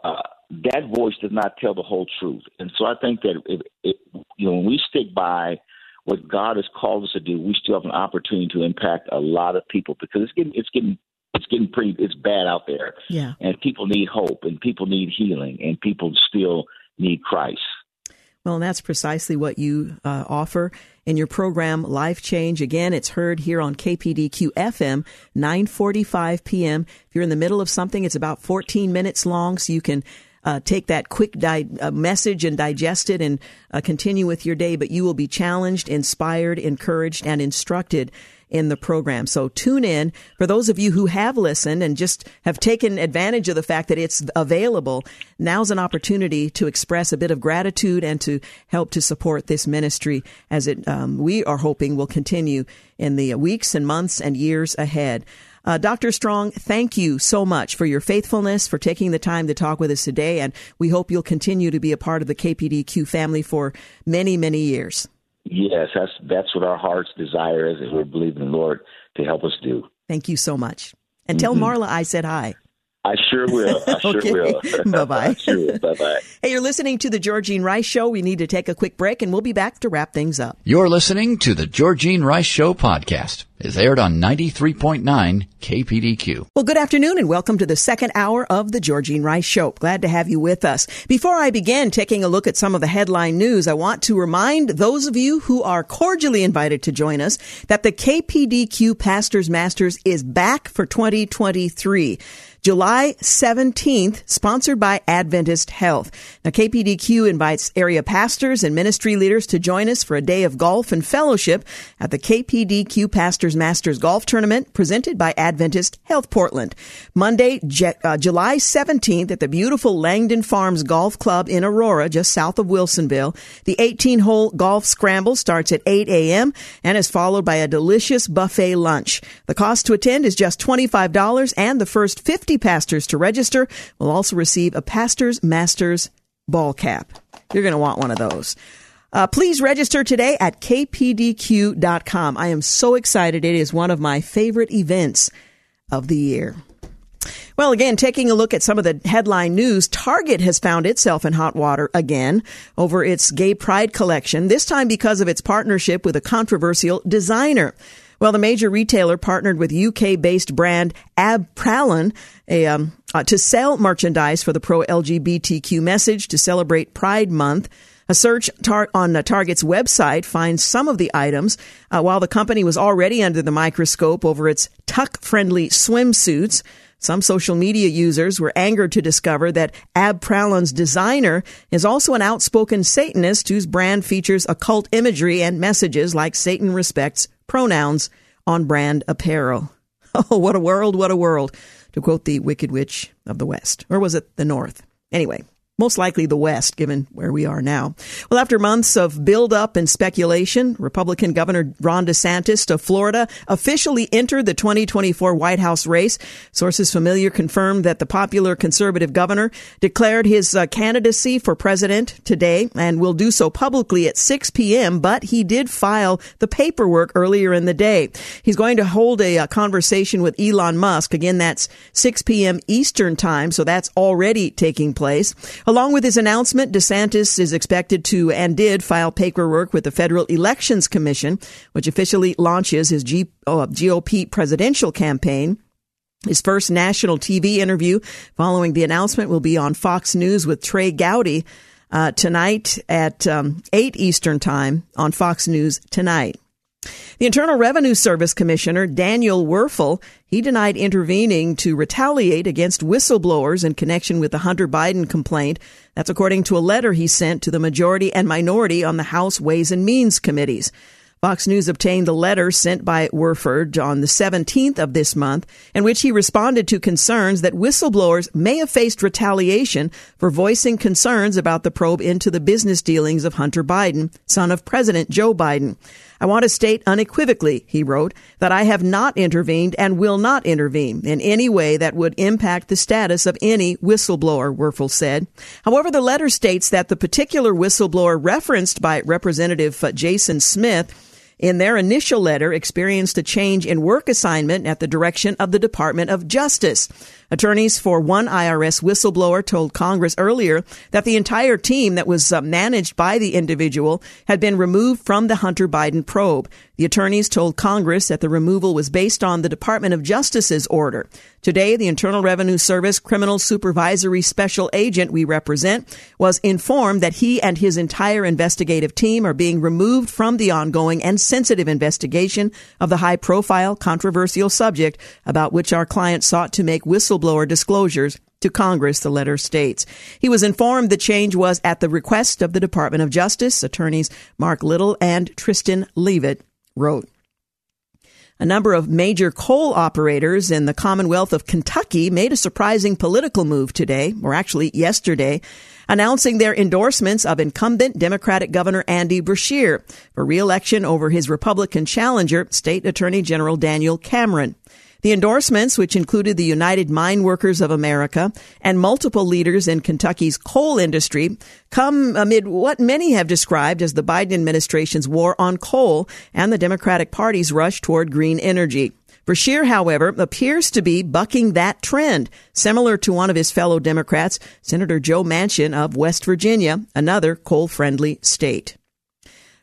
uh, that voice does not tell the whole truth. And so I think that if, if you know when we stick by what God has called us to do, we still have an opportunity to impact a lot of people because it's getting it's getting it's getting pretty it's bad out there. Yeah. And people need hope and people need healing and people still need Christ. Well, and that's precisely what you uh, offer in your program, Life Change. Again, it's heard here on KPDQ FM, 9:45 p.m. If you're in the middle of something, it's about 14 minutes long, so you can uh, take that quick di- uh, message and digest it and uh, continue with your day. But you will be challenged, inspired, encouraged, and instructed in the program. So tune in. For those of you who have listened and just have taken advantage of the fact that it's available, now's an opportunity to express a bit of gratitude and to help to support this ministry as it, um, we are hoping will continue in the weeks and months and years ahead. Uh, Dr. Strong, thank you so much for your faithfulness, for taking the time to talk with us today, and we hope you'll continue to be a part of the KPDQ family for many, many years. Yes, that's that's what our heart's desire is, and we're believing the Lord to help us do. Thank you so much. And tell mm-hmm. Marla I said hi. I sure will. I sure okay. will. bye bye. sure Bye bye. Hey, you're listening to the Georgene Rice Show. We need to take a quick break and we'll be back to wrap things up. You're listening to the Georgene Rice Show podcast. It's aired on 93.9 KPDQ. Well, good afternoon and welcome to the second hour of the Georgene Rice Show. Glad to have you with us. Before I begin taking a look at some of the headline news, I want to remind those of you who are cordially invited to join us that the KPDQ Pastors Masters is back for 2023. July 17th, sponsored by Adventist Health. Now, KPDQ invites area pastors and ministry leaders to join us for a day of golf and fellowship at the KPDQ Pastors Masters Golf Tournament presented by Adventist Health Portland. Monday, uh, July 17th at the beautiful Langdon Farms Golf Club in Aurora, just south of Wilsonville. The 18 hole golf scramble starts at 8 a.m. and is followed by a delicious buffet lunch. The cost to attend is just $25 and the first 50 50 pastors to register will also receive a Pastor's Masters ball cap. You're going to want one of those. Uh, please register today at kpdq.com. I am so excited. It is one of my favorite events of the year. Well, again, taking a look at some of the headline news, Target has found itself in hot water again over its gay pride collection, this time because of its partnership with a controversial designer. Well, the major retailer partnered with UK based brand Abprallen a, um, uh, to sell merchandise for the pro LGBTQ message to celebrate Pride Month. A search tar- on uh, Target's website finds some of the items, uh, while the company was already under the microscope over its tuck friendly swimsuits. Some social media users were angered to discover that Abprallen's designer is also an outspoken Satanist whose brand features occult imagery and messages like Satan respects pronouns on brand apparel. Oh, what a world, what a world, to quote the Wicked Witch of the West. Or was it the North? Anyway, most likely the West, given where we are now. Well, after months of build-up and speculation, Republican Governor Ron DeSantis of Florida officially entered the 2024 White House race. Sources familiar confirmed that the popular conservative governor declared his uh, candidacy for president today and will do so publicly at 6 p.m., but he did file the paperwork earlier in the day. He's going to hold a, a uh, conversation with Elon Musk. Again, that's 6 p.m. Eastern time, so that's already taking place. Along with his announcement, DeSantis is expected to and did file paperwork with the Federal Elections Commission, which officially launches his G- oh, GOP presidential campaign. His first national TV interview following the announcement will be on Fox News with Trey Gowdy uh, tonight at um, 8 Eastern Time on Fox News tonight. The Internal Revenue Service Commissioner Daniel Werfel, he denied intervening to retaliate against whistleblowers in connection with the Hunter Biden complaint. That's according to a letter he sent to the majority and minority on the House Ways and Means committees. Fox News obtained the letter sent by Werfel on the 17th of this month, in which he responded to concerns that whistleblowers may have faced retaliation for voicing concerns about the probe into the business dealings of Hunter Biden, son of President Joe Biden. I want to state unequivocally, he wrote, that I have not intervened and will not intervene in any way that would impact the status of any whistleblower, Werfel said. However, the letter states that the particular whistleblower referenced by Representative Jason Smith in their initial letter experienced a change in work assignment at the direction of the Department of Justice. Attorneys for one IRS whistleblower told Congress earlier that the entire team that was uh, managed by the individual had been removed from the Hunter Biden probe. The attorneys told Congress that the removal was based on the Department of Justice's order. Today, the Internal Revenue Service criminal supervisory special agent we represent was informed that he and his entire investigative team are being removed from the ongoing and sensitive investigation of the high profile controversial subject about which our client sought to make whistle whistleblower disclosures to Congress, the letter states. He was informed the change was at the request of the Department of Justice. Attorneys Mark Lytle and Tristan Leavitt wrote. A number of major coal operators in the Commonwealth of Kentucky made a surprising political move today, or actually yesterday, announcing their endorsements of incumbent Democratic Governor Andy Beshear for reelection over his Republican challenger, State Attorney General Daniel Cameron. The endorsements, which included the United Mine Workers of America and multiple leaders in Kentucky's coal industry, come amid what many have described as the Biden administration's war on coal and the Democratic Party's rush toward green energy. Beshear, however, appears to be bucking that trend, similar to one of his fellow Democrats, Senator Joe Manchin of West Virginia, another coal friendly state.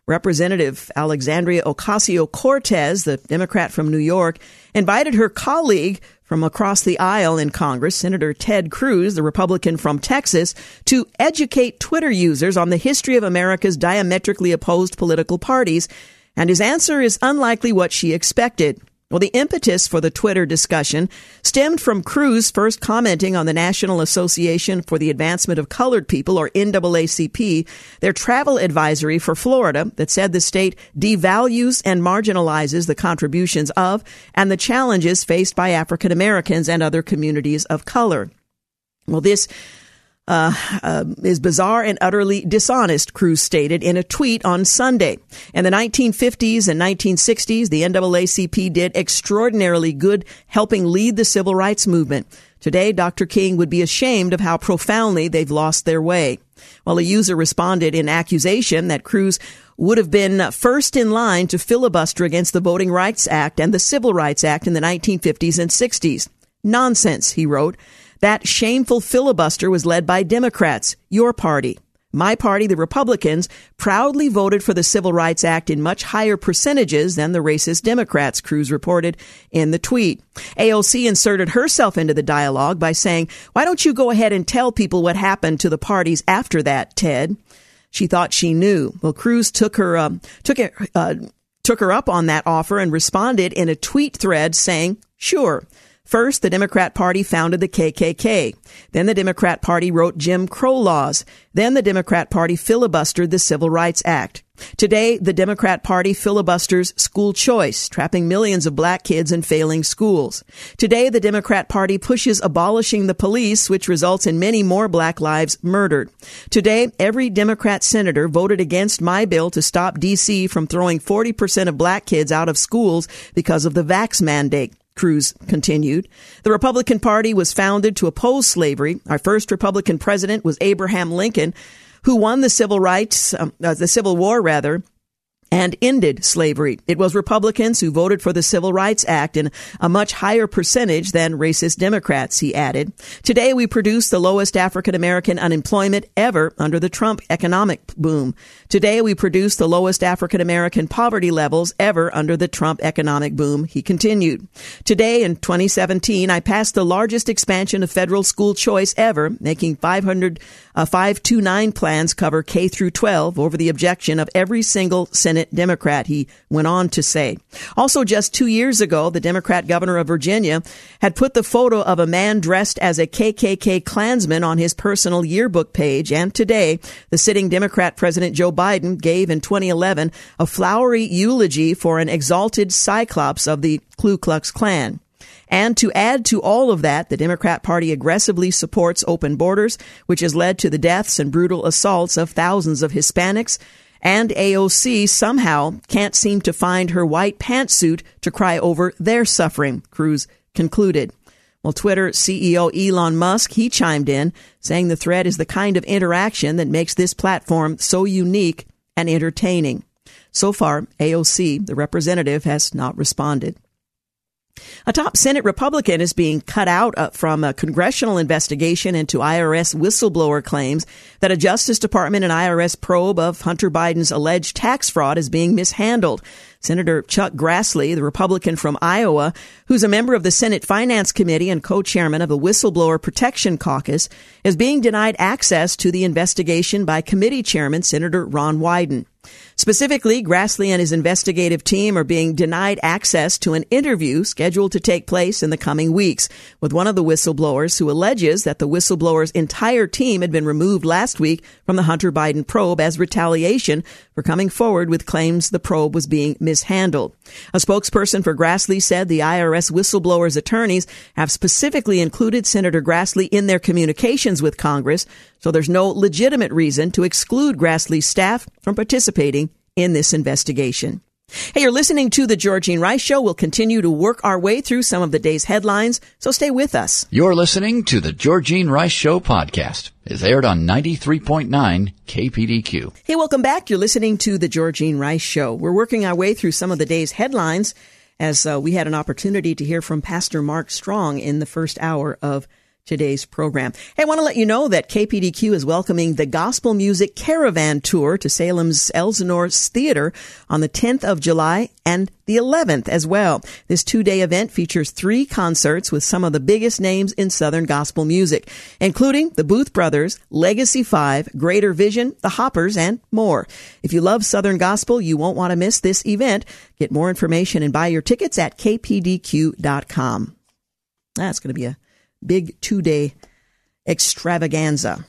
Representative Alexandria Ocasio Cortez, the Democrat from New York, invited her colleague from across the aisle in Congress, Senator Ted Cruz, the Republican from Texas, to educate Twitter users on the history of America's diametrically opposed political parties. And his answer is unlikely what she expected. Well, the impetus for the Twitter discussion stemmed from Cruz first commenting on the National Association for the Advancement of Colored People, or NAACP, their travel advisory for Florida that said the state devalues and marginalizes the contributions of and the challenges faced by African Americans and other communities of color. Well, this uh, uh, is bizarre and utterly dishonest, Cruz stated in a tweet on Sunday. In the 1950s and 1960s, the NAACP did extraordinarily good helping lead the civil rights movement. Today, Dr. King would be ashamed of how profoundly they've lost their way. While a user responded in accusation that Cruz would have been first in line to filibuster against the Voting Rights Act and the Civil Rights Act in the 1950s and 60s. Nonsense, he wrote. That shameful filibuster was led by Democrats, your party. My party, the Republicans, proudly voted for the Civil Rights Act in much higher percentages than the racist Democrats, Cruz reported in the tweet. AOC inserted herself into the dialogue by saying, Why don't you go ahead and tell people what happened to the parties after that, Ted? She thought she knew. Well, Cruz took her, uh, took it, uh, took her up on that offer and responded in a tweet thread saying, Sure. First, the Democrat Party founded the KKK. Then the Democrat Party wrote Jim Crow laws. Then the Democrat Party filibustered the Civil Rights Act. Today, the Democrat Party filibusters school choice, trapping millions of black kids in failing schools. Today, the Democrat Party pushes abolishing the police, which results in many more black lives murdered. Today, every Democrat senator voted against my bill to stop D.C. from throwing 40% of black kids out of schools because of the vax mandate. Cruz continued. The Republican Party was founded to oppose slavery. Our first Republican president was Abraham Lincoln, who won the civil rights, um, uh, the Civil War rather, and ended slavery. It was Republicans who voted for the Civil Rights Act in a much higher percentage than racist Democrats, he added. Today we produce the lowest African American unemployment ever under the Trump economic boom. Today we produce the lowest African American poverty levels ever under the Trump economic boom, he continued. Today in 2017, I passed the largest expansion of federal school choice ever, making 500, uh, 529 plans cover K through 12 over the objection of every single Senate Democrat, he went on to say. Also, just two years ago, the Democrat governor of Virginia had put the photo of a man dressed as a KKK Klansman on his personal yearbook page. And today, the sitting Democrat President Joe Biden gave in 2011 a flowery eulogy for an exalted cyclops of the Ku Klux Klan. And to add to all of that, the Democrat Party aggressively supports open borders, which has led to the deaths and brutal assaults of thousands of Hispanics, and AOC somehow can't seem to find her white pantsuit to cry over their suffering, Cruz concluded. Well, Twitter CEO Elon Musk, he chimed in saying the thread is the kind of interaction that makes this platform so unique and entertaining. So far, AOC, the representative, has not responded. A top Senate Republican is being cut out uh, from a congressional investigation into IRS whistleblower claims that a Justice Department and IRS probe of Hunter Biden's alleged tax fraud is being mishandled. Senator Chuck Grassley, the Republican from Iowa, who's a member of the Senate Finance Committee and co-chairman of the Whistleblower Protection Caucus, is being denied access to the investigation by committee chairman Senator Ron Wyden. Specifically, Grassley and his investigative team are being denied access to an interview scheduled to take place in the coming weeks with one of the whistleblowers who alleges that the whistleblower's entire team had been removed last week from the Hunter Biden probe as retaliation for coming forward with claims the probe was being mishandled. A spokesperson for Grassley said the IRS whistleblower's attorneys have specifically included Senator Grassley in their communications with Congress, so there's no legitimate reason to exclude Grassley's staff from participating in this investigation. Hey, you're listening to the Georgene Rice Show. We'll continue to work our way through some of the day's headlines, so stay with us. You're listening to the Georgene Rice Show podcast. It's aired on 93.9 KPDQ. Hey, welcome back. You're listening to the Georgene Rice Show. We're working our way through some of the day's headlines as uh, we had an opportunity to hear from Pastor Mark Strong in the first hour of today's program. Hey, I want to let you know that KPDQ is welcoming the Gospel Music Caravan Tour to Salem's Elsinore Theater on the 10th of July and the 11th as well. This two-day event features three concerts with some of the biggest names in Southern gospel music, including the Booth Brothers, Legacy 5, Greater Vision, the Hoppers, and more. If you love Southern gospel, you won't want to miss this event. Get more information and buy your tickets at kpdq.com. That's going to be a big two day extravaganza.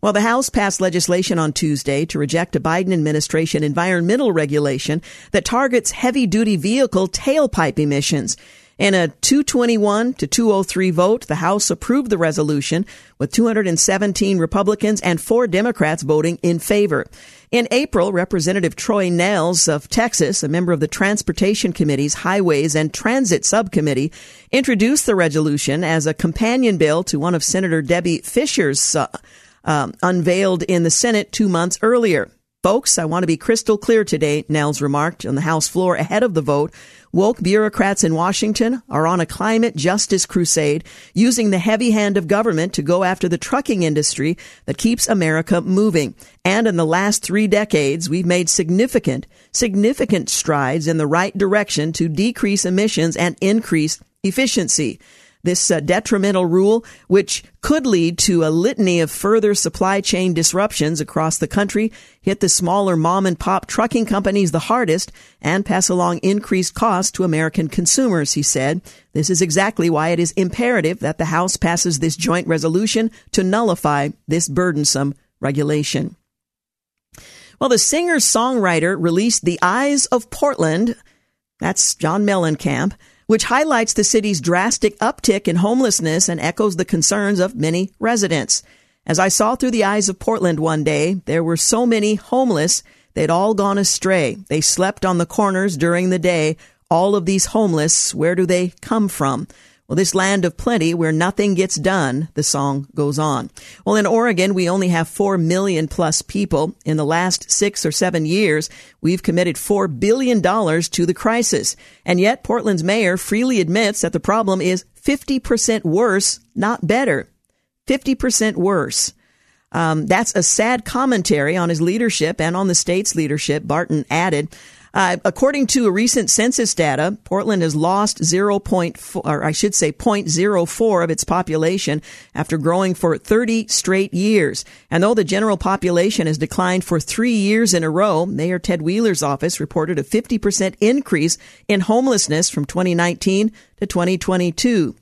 Well, the House passed legislation on Tuesday to reject a Biden administration environmental regulation that targets heavy duty vehicle tailpipe emissions. In a 221 to 203 vote, the House approved the resolution with 217 Republicans and four Democrats voting in favor. In April, Representative Troy Nehls of Texas, a member of the Transportation Committee's Highways and Transit Subcommittee, introduced the resolution as a companion bill to one of Senator Debbie Fischer's uh, um, unveiled in the Senate two months earlier. Folks, I want to be crystal clear today, Nehls remarked on the House floor ahead of the vote. Woke bureaucrats in Washington are on a climate justice crusade using the heavy hand of government to go after the trucking industry that keeps America moving. And in the last three decades, we've made significant, significant strides in the right direction to decrease emissions and increase efficiency. This uh, detrimental rule, which could lead to a litany of further supply chain disruptions across the country, hit the smaller mom and pop trucking companies the hardest and pass along increased costs to American consumers, he said. This is exactly why it is imperative that the House passes this joint resolution to nullify this burdensome regulation. Well, the singer songwriter released The Eyes of Portland. That's John Mellencamp which highlights the city's drastic uptick in homelessness and echoes the concerns of many residents. As I saw through the eyes of Portland one day, there were so many homeless, they'd all gone astray. They slept on the corners during the day. All of these homeless, where do they come from? Well, this land of plenty where nothing gets done, the song goes on. Well, in Oregon, we only have 4 million plus people. In the last six or seven years, we've committed $4 billion to the crisis. And yet, Portland's mayor freely admits that the problem is 50% worse, not better. 50% worse. Um, that's a sad commentary on his leadership and on the state's leadership, Barton added. Uh, according to a recent census data, Portland has lost 0.4, or I should say 0.04 of its population after growing for 30 straight years. And though the general population has declined for three years in a row, Mayor Ted Wheeler's office reported a 50% increase in homelessness from 2019 to 2022.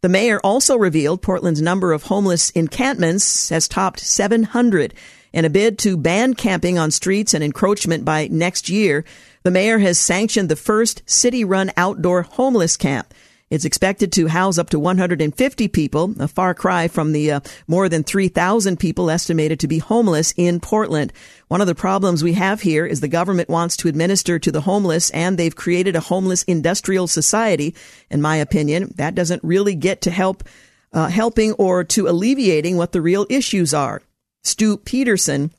The mayor also revealed Portland's number of homeless encampments has topped 700. In a bid to ban camping on streets and encroachment by next year, the mayor has sanctioned the first city run outdoor homeless camp. It's expected to house up to 150 people, a far cry from the uh, more than 3,000 people estimated to be homeless in Portland. One of the problems we have here is the government wants to administer to the homeless and they've created a homeless industrial society. In my opinion, that doesn't really get to help, uh, helping or to alleviating what the real issues are. Stu Peterson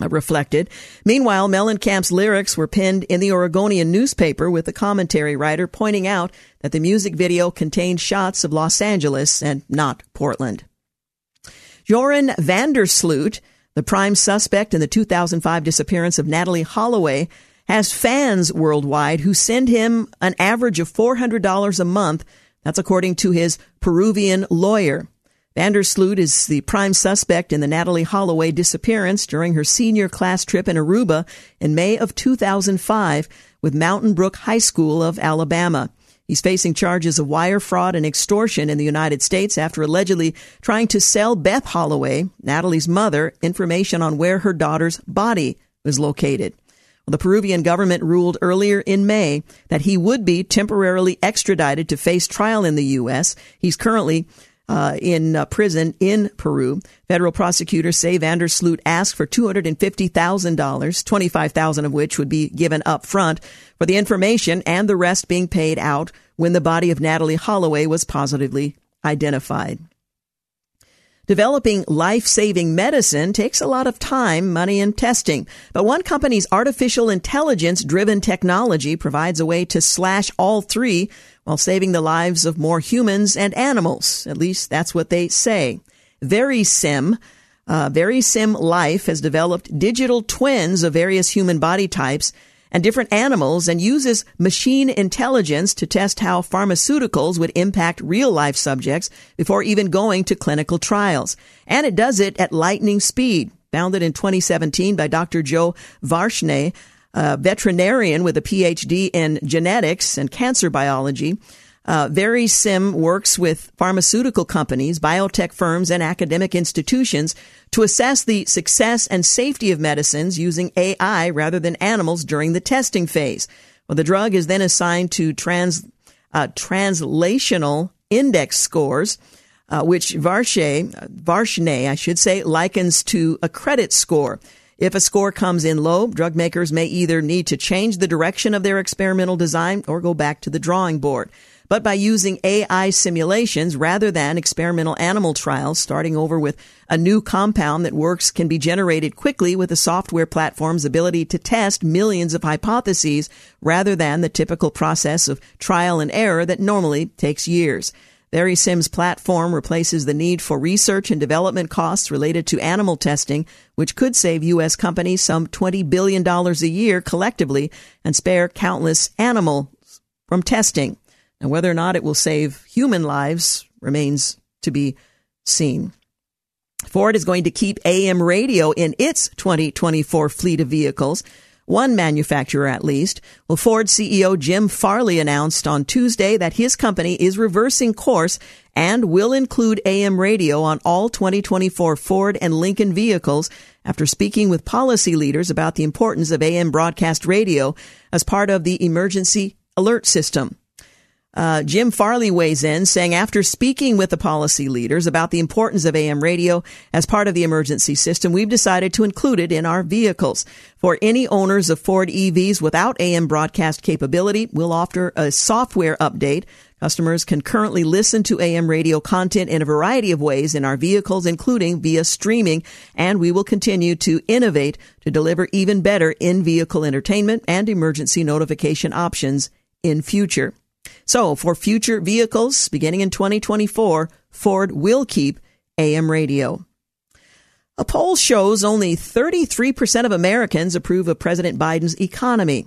reflected. Meanwhile, Mellencamp's lyrics were penned in the Oregonian newspaper with the commentary writer pointing out that the music video contained shots of Los Angeles and not Portland. Joran van der Sloot, the prime suspect in the 2005 disappearance of Natalee Holloway, has fans worldwide who send him an average of $400 a month. That's according to his Peruvian lawyer. Vandersloot is the prime suspect in the Natalee Holloway disappearance during her senior class trip in Aruba in May of 2005 with Mountain Brook High School of Alabama. He's facing charges of wire fraud and extortion in the United States after allegedly trying to sell Beth Holloway, Natalee's mother, information on where her daughter's body was located. The Peruvian government ruled earlier in May that he would be temporarily extradited to face trial in the U.S. He's currently uh, in uh, prison in Peru. Federal prosecutors say van der Sloot asked for $250,000, 25,000 of which would be given up front for the information and the rest being paid out when the body of Natalee Holloway was positively identified. Developing life-saving medicine takes a lot of time, money, and testing. But one company's artificial intelligence driven technology provides a way to slash all three while saving the lives of more humans and animals. At least that's what they say. VeriSim, uh, VeriSim Life has developed digital twins of various human body types and different animals and uses machine intelligence to test how pharmaceuticals would impact real life subjects before even going to clinical trials. And it does it at lightning speed. Founded in 2017 by Dr. Jo Varshney, a veterinarian with a PhD in genetics and cancer biology. Uh, VeriSim works with pharmaceutical companies, biotech firms, and academic institutions to assess the success and safety of medicines using AI rather than animals during the testing phase. Well, the drug is then assigned to trans, uh, translational index scores, uh, which Varshay, Varshney, I should say, likens to a credit score. If a score comes in low, drug makers may either need to change the direction of their experimental design or go back to the drawing board. But by using AI simulations rather than experimental animal trials, starting over with a new compound that works can be generated quickly with the software platform's ability to test millions of hypotheses rather than the typical process of trial and error that normally takes years. VeriSim's platform replaces the need for research and development costs related to animal testing, which could save U.S. companies some $20 billion a year collectively and spare countless animals from testing. And whether or not it will save human lives remains to be seen. Ford is going to keep AM radio in its 2024 fleet of vehicles one manufacturer at least. Well, Ford CEO Jim Farley announced on Tuesday that his company is reversing course and will include AM radio on all 2024 Ford and Lincoln vehicles after speaking with policy leaders about the importance of AM broadcast radio as part of the emergency alert system. Uh, Jim Farley weighs in, saying after speaking with the policy leaders about the importance of AM radio as part of the emergency system, we've decided to include it in our vehicles. For any owners of Ford EVs without AM broadcast capability, we'll offer a software update. Customers can currently listen to AM radio content in a variety of ways in our vehicles, including via streaming, and we will continue to innovate to deliver even better in-vehicle entertainment and emergency notification options in future. So for future vehicles beginning in 2024, Ford will keep AM radio. A poll shows only 33% of Americans approve of President Biden's economy.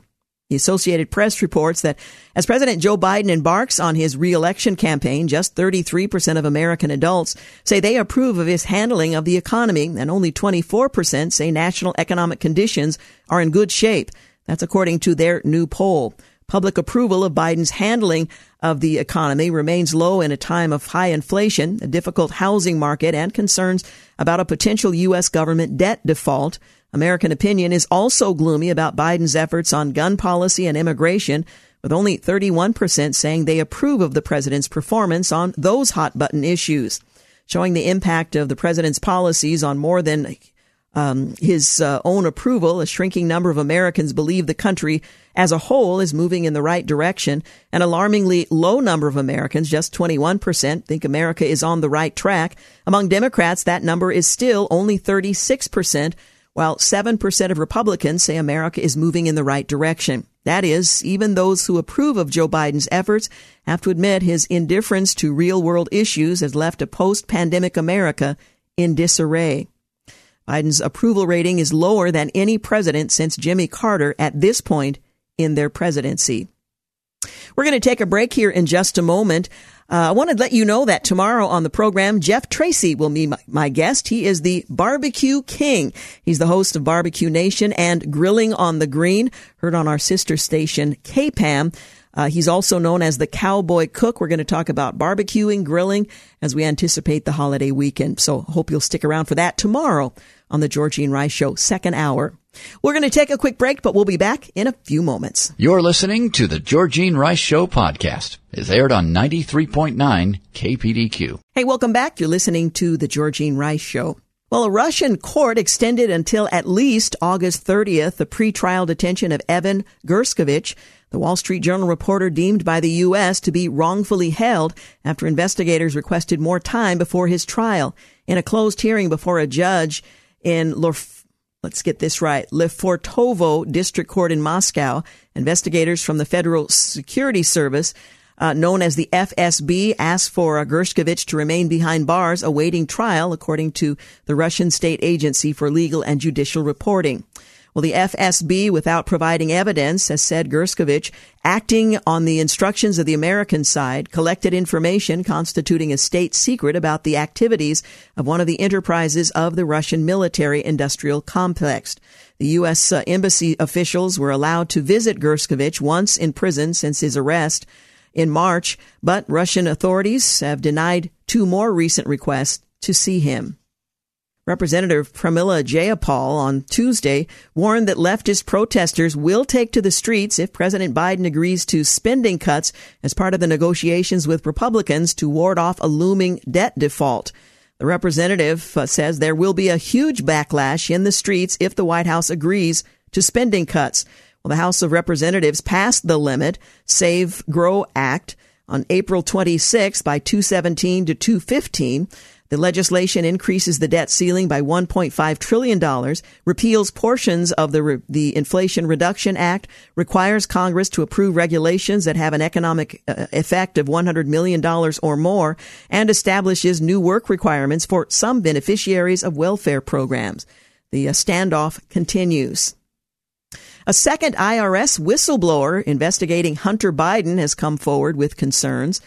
The Associated Press reports that as President Joe Biden embarks on his reelection campaign, just 33% of American adults say they approve of his handling of the economy, and only 24% say national economic conditions are in good shape. That's according to their new poll. Public approval of Biden's handling of the economy remains low in a time of high inflation, a difficult housing market, and concerns about a potential U.S. government debt default. American opinion is also gloomy about Biden's efforts on gun policy and immigration, with only 31% saying they approve of the president's performance on those hot button issues. Showing the impact of the president's policies on more than um, his uh, own approval, a shrinking number of Americans believe the country as a whole is moving in the right direction. An alarmingly low number of Americans, just 21%, think America is on the right track. Among Democrats, that number is still only 36%, while 7% of Republicans say America is moving in the right direction. That is, even those who approve of Joe Biden's efforts have to admit his indifference to real world issues has left a post pandemic America in disarray. Biden's approval rating is lower than any president since Jimmy Carter at this point in their presidency. We're going to take a break here in just a moment. Uh, I want to let you know that tomorrow on the program, Jeff Tracy will be my, my, guest. He is the barbecue king. He's the host of Barbecue Nation and Grilling on the Green, heard on our sister station, KPAM. Uh, he's also known as the cowboy cook. We're going to talk about barbecuing, grilling as we anticipate the holiday weekend. So hope you'll stick around for that tomorrow on the Georgene Rice Show, second hour. We're going to take a quick break, but we'll be back in a few moments. You're listening to the Georgene Rice Show podcast. It's aired on 93.9 KPDQ. Hey, welcome back. You're listening to the Georgene Rice Show. Well, a Russian court extended until at least August 30th the pretrial detention of Evan Gershkovich, the Wall Street Journal reporter deemed by the U.S. to be wrongfully held after investigators requested more time before his trial. In a closed hearing before a judge in Lorf- let's get this right, Lefortovo District Court in Moscow, investigators from the Federal Security Service uh, known as the FSB, asked for Gershkovich to remain behind bars awaiting trial, according to the Russian State Agency for Legal and Judicial Reporting. Well, the FSB, without providing evidence, has said Gershkovich, acting on the instructions of the American side, collected information constituting a state secret about the activities of one of the enterprises of the Russian military industrial complex. The U.S. Uh, embassy officials were allowed to visit Gershkovich once in prison since his arrest in March, but Russian authorities have denied two more recent requests to see him. Representative Pramila Jayapal on Tuesday warned that leftist protesters will take to the streets if President Biden agrees to spending cuts as part of the negotiations with Republicans to ward off a looming debt default. The representative uh, says there will be a huge backlash in the streets if the White House agrees to spending cuts. Well, the House of Representatives passed the limit Save Grow Act on April 26 by 217 to 215. The legislation increases the debt ceiling by $1.5 trillion, repeals portions of the, re- the Inflation Reduction Act, requires Congress to approve regulations that have an economic uh, effect of $100 million or more, and establishes new work requirements for some beneficiaries of welfare programs. The uh, standoff continues. A second IRS whistleblower investigating Hunter Biden has come forward with concerns.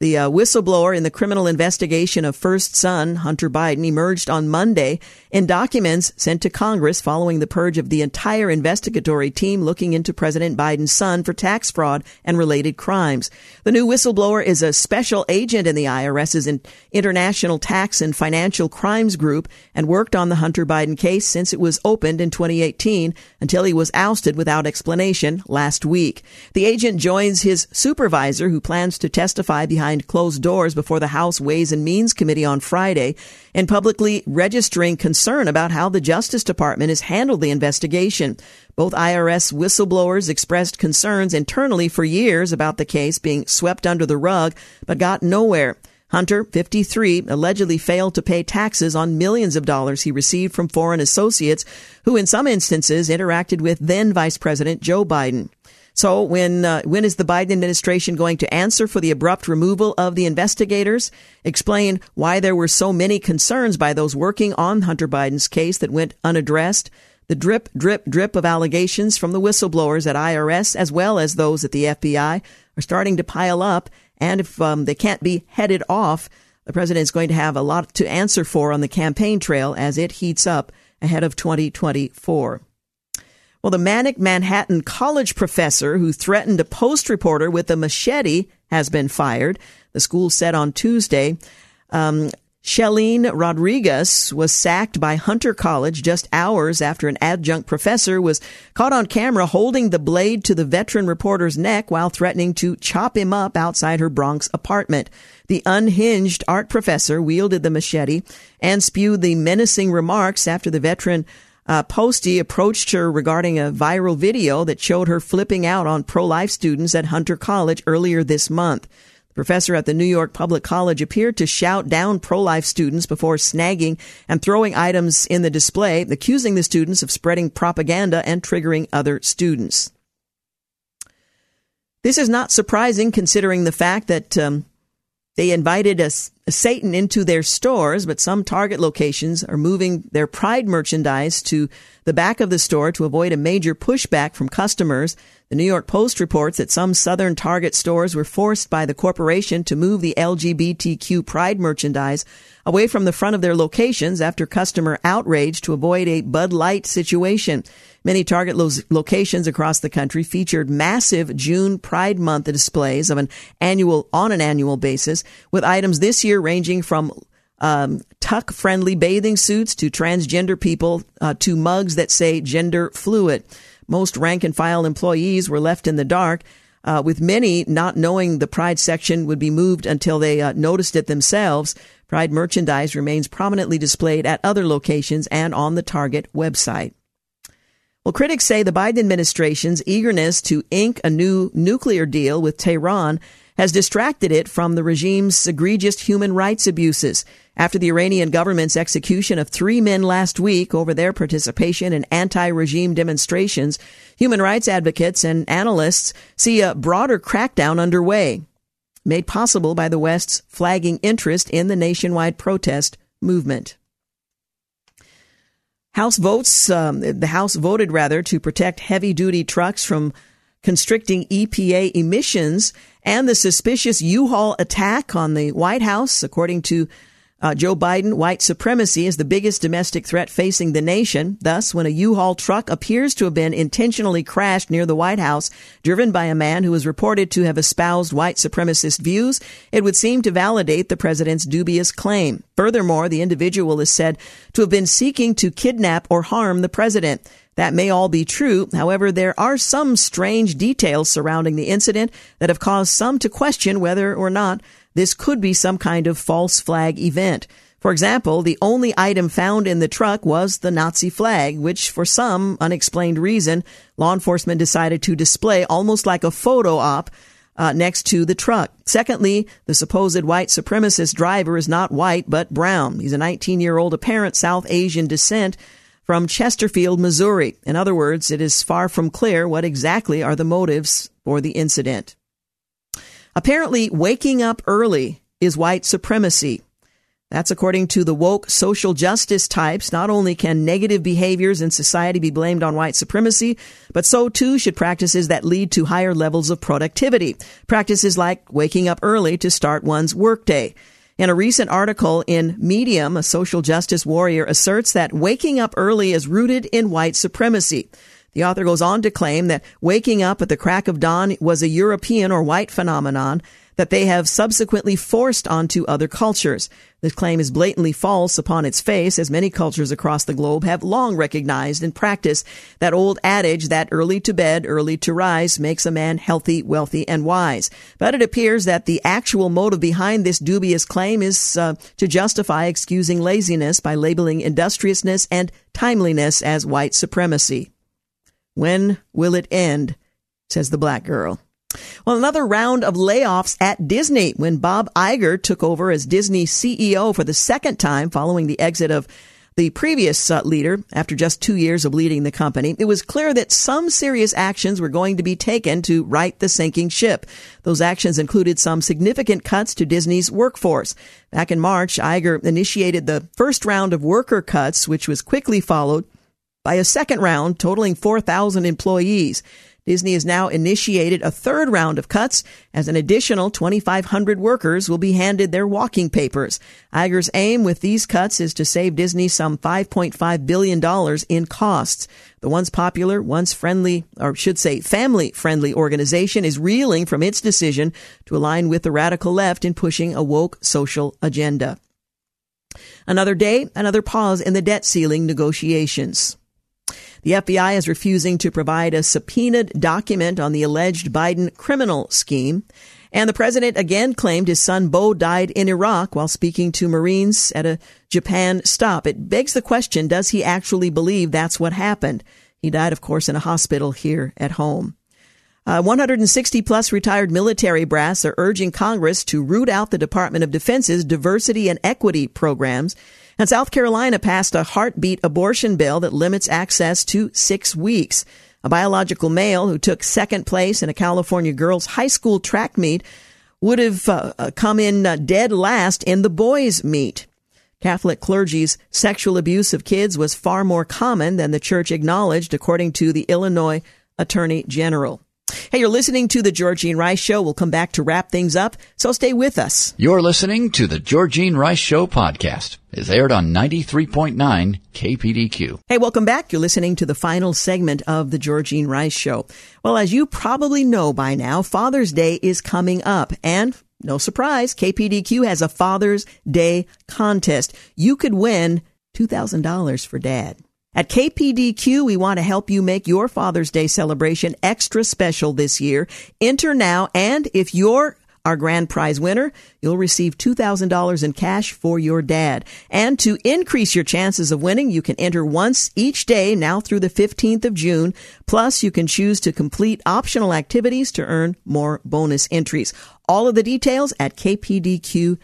The uh, whistleblower in the criminal investigation of first son Hunter Biden emerged on Monday in documents sent to Congress following the purge of the entire investigatory team looking into President Biden's son for tax fraud and related crimes. The new whistleblower is a special agent in the IRS's International Tax and Financial Crimes Group and worked on the Hunter Biden case since it was opened in 2018 until he was ousted without explanation last week. The agent joins his supervisor who plans to testify behind behind closed doors before the House Ways and Means Committee on Friday and publicly registering concern about how the Justice Department has handled the investigation. Both IRS whistleblowers expressed concerns internally for years about the case being swept under the rug, but got nowhere. Hunter, 53, allegedly failed to pay taxes on millions of dollars he received from foreign associates who in some instances interacted with then Vice President Joe Biden. So when uh, when is the Biden administration going to answer for the abrupt removal of the investigators? Explain why there were so many concerns by those working on Hunter Biden's case that went unaddressed. The drip, drip, drip of allegations from the whistleblowers at IRS as well as those at the FBI are starting to pile up. And if um, they can't be headed off, the president is going to have a lot to answer for on the campaign trail as it heats up ahead of 2024. Well, the Manic Manhattan College professor who threatened a post reporter with a machete has been fired. The school said on Tuesday. Um, Rodriguez was sacked by Hunter College just hours after an adjunct professor was caught on camera holding the blade to the veteran reporter's neck while threatening to chop him up outside her Bronx apartment. The unhinged art professor wielded the machete and spewed the menacing remarks after the veteran uh, Posty approached her regarding a viral video that showed her flipping out on pro-life students at Hunter College earlier this month. The professor at the New York Public College appeared to shout down pro-life students before snagging and throwing items in the display, accusing the students of spreading propaganda and triggering other students. This is not surprising considering the fact that um, they invited a, a Satan into their stores, but some Target locations are moving their Pride merchandise to the back of the store to avoid a major pushback from customers. The New York Post reports that some southern Target stores were forced by the corporation to move the LGBTQ Pride merchandise away from the front of their locations after customer outrage to avoid a Bud Light situation. Many Target lo- locations across the country featured massive June Pride Month displays of an annual on an annual basis, with items this year ranging from um, tuck friendly bathing suits to transgender people uh, to mugs that say gender fluid. Most rank and file employees were left in the dark. Uh, with many not knowing the Pride section would be moved until they uh, noticed it themselves. Pride merchandise remains prominently displayed at other locations and on the Target website. Well, critics say the Biden administration's eagerness to ink a new nuclear deal with Tehran has distracted it from the regime's egregious human rights abuses. After the Iranian government's execution of three men last week over their participation in anti-regime demonstrations, human rights advocates and analysts see a broader crackdown underway, made possible by the West's flagging interest in the nationwide protest movement. House votes, um, the House voted rather to protect heavy duty trucks from constricting EPA emissions and the suspicious U-Haul attack on the White House, according to uh, Joe Biden, white supremacy is the biggest domestic threat facing the nation. Thus, when a U-Haul truck appears to have been intentionally crashed near the White House, driven by a man who is reported to have espoused white supremacist views, it would seem to validate the president's dubious claim. Furthermore, the individual is said to have been seeking to kidnap or harm the president. That may all be true. However, there are some strange details surrounding the incident that have caused some to question whether or not this could be some kind of false flag event. For example, the only item found in the truck was the Nazi flag, which for some unexplained reason, law enforcement decided to display almost like a photo op uh, next to the truck. Secondly, the supposed white supremacist driver is not white, but brown. He's a 19 year old apparent South Asian descent from Chesterfield, Missouri. In other words, it is far from clear what exactly are the motives for the incident. Apparently, waking up early is white supremacy. That's according to the woke social justice types. Not only can negative behaviors in society be blamed on white supremacy, but so too should practices that lead to higher levels of productivity. Practices like waking up early to start one's workday. In a recent article in Medium, a social justice warrior asserts that waking up early is rooted in white supremacy. The author goes on to claim that waking up at the crack of dawn was a European or white phenomenon that they have subsequently forced onto other cultures. This claim is blatantly false upon its face, as many cultures across the globe have long recognized and practiced that old adage that early to bed, early to rise makes a man healthy, wealthy, and wise. But it appears that the actual motive behind this dubious claim is uh, to justify excusing laziness by labeling industriousness and timeliness as white supremacy. When will it end? says the black girl. Well, another round of layoffs at Disney when Bob Iger took over as Disney CEO for the second time following the exit of the previous uh, leader after just two years of leading the company. It was clear that some serious actions were going to be taken to right the sinking ship. Those actions included some significant cuts to Disney's workforce. Back in March, Iger initiated the first round of worker cuts, which was quickly followed by a second round totaling 4,000 employees. Disney has now initiated a third round of cuts as an additional 2,500 workers will be handed their walking papers. Iger's aim with these cuts is to save Disney some $5.5 billion in costs. The once popular, once friendly, or should say family friendly organization is reeling from its decision to align with the radical left in pushing a woke social agenda. Another day, another pause in the debt ceiling negotiations. The FBI is refusing to provide a subpoenaed document on the alleged Biden criminal scheme. And the president again claimed his son Beau died in Iraq while speaking to Marines at a Japan stop. It begs the question, does he actually believe that's what happened? He died, of course, in a hospital here at home. Uh, 160 plus retired military brass are urging Congress to root out the Department of Defense's diversity and equity programs and South Carolina passed a heartbeat abortion bill that limits access to six weeks. A biological male who took second place in a California girls' high school track meet would have uh, uh come in uh, dead last in the boys' meet. Catholic clergy's sexual abuse of kids was far more common than the church acknowledged, according to the Illinois Attorney General. Hey, you're listening to the Georgene Rice Show. We'll come back to wrap things up, so stay with us. You're listening to the Georgene Rice Show podcast. It's aired on 93.9 KPDQ. Hey, welcome back. You're listening to the final segment of the Georgene Rice Show. Well, as you probably know by now, Father's Day is coming up, and no surprise, KPDQ has a Father's Day contest. You could win $2,000 for dad. At KPDQ, we want to help you make your Father's Day celebration extra special this year. Enter now, and if you're our grand prize winner, you'll receive $2,000 in cash for your dad. And to increase your chances of winning, you can enter once each day now through the 15th of June. Plus, you can choose to complete optional activities to earn more bonus entries. All of the details at kpdq.com.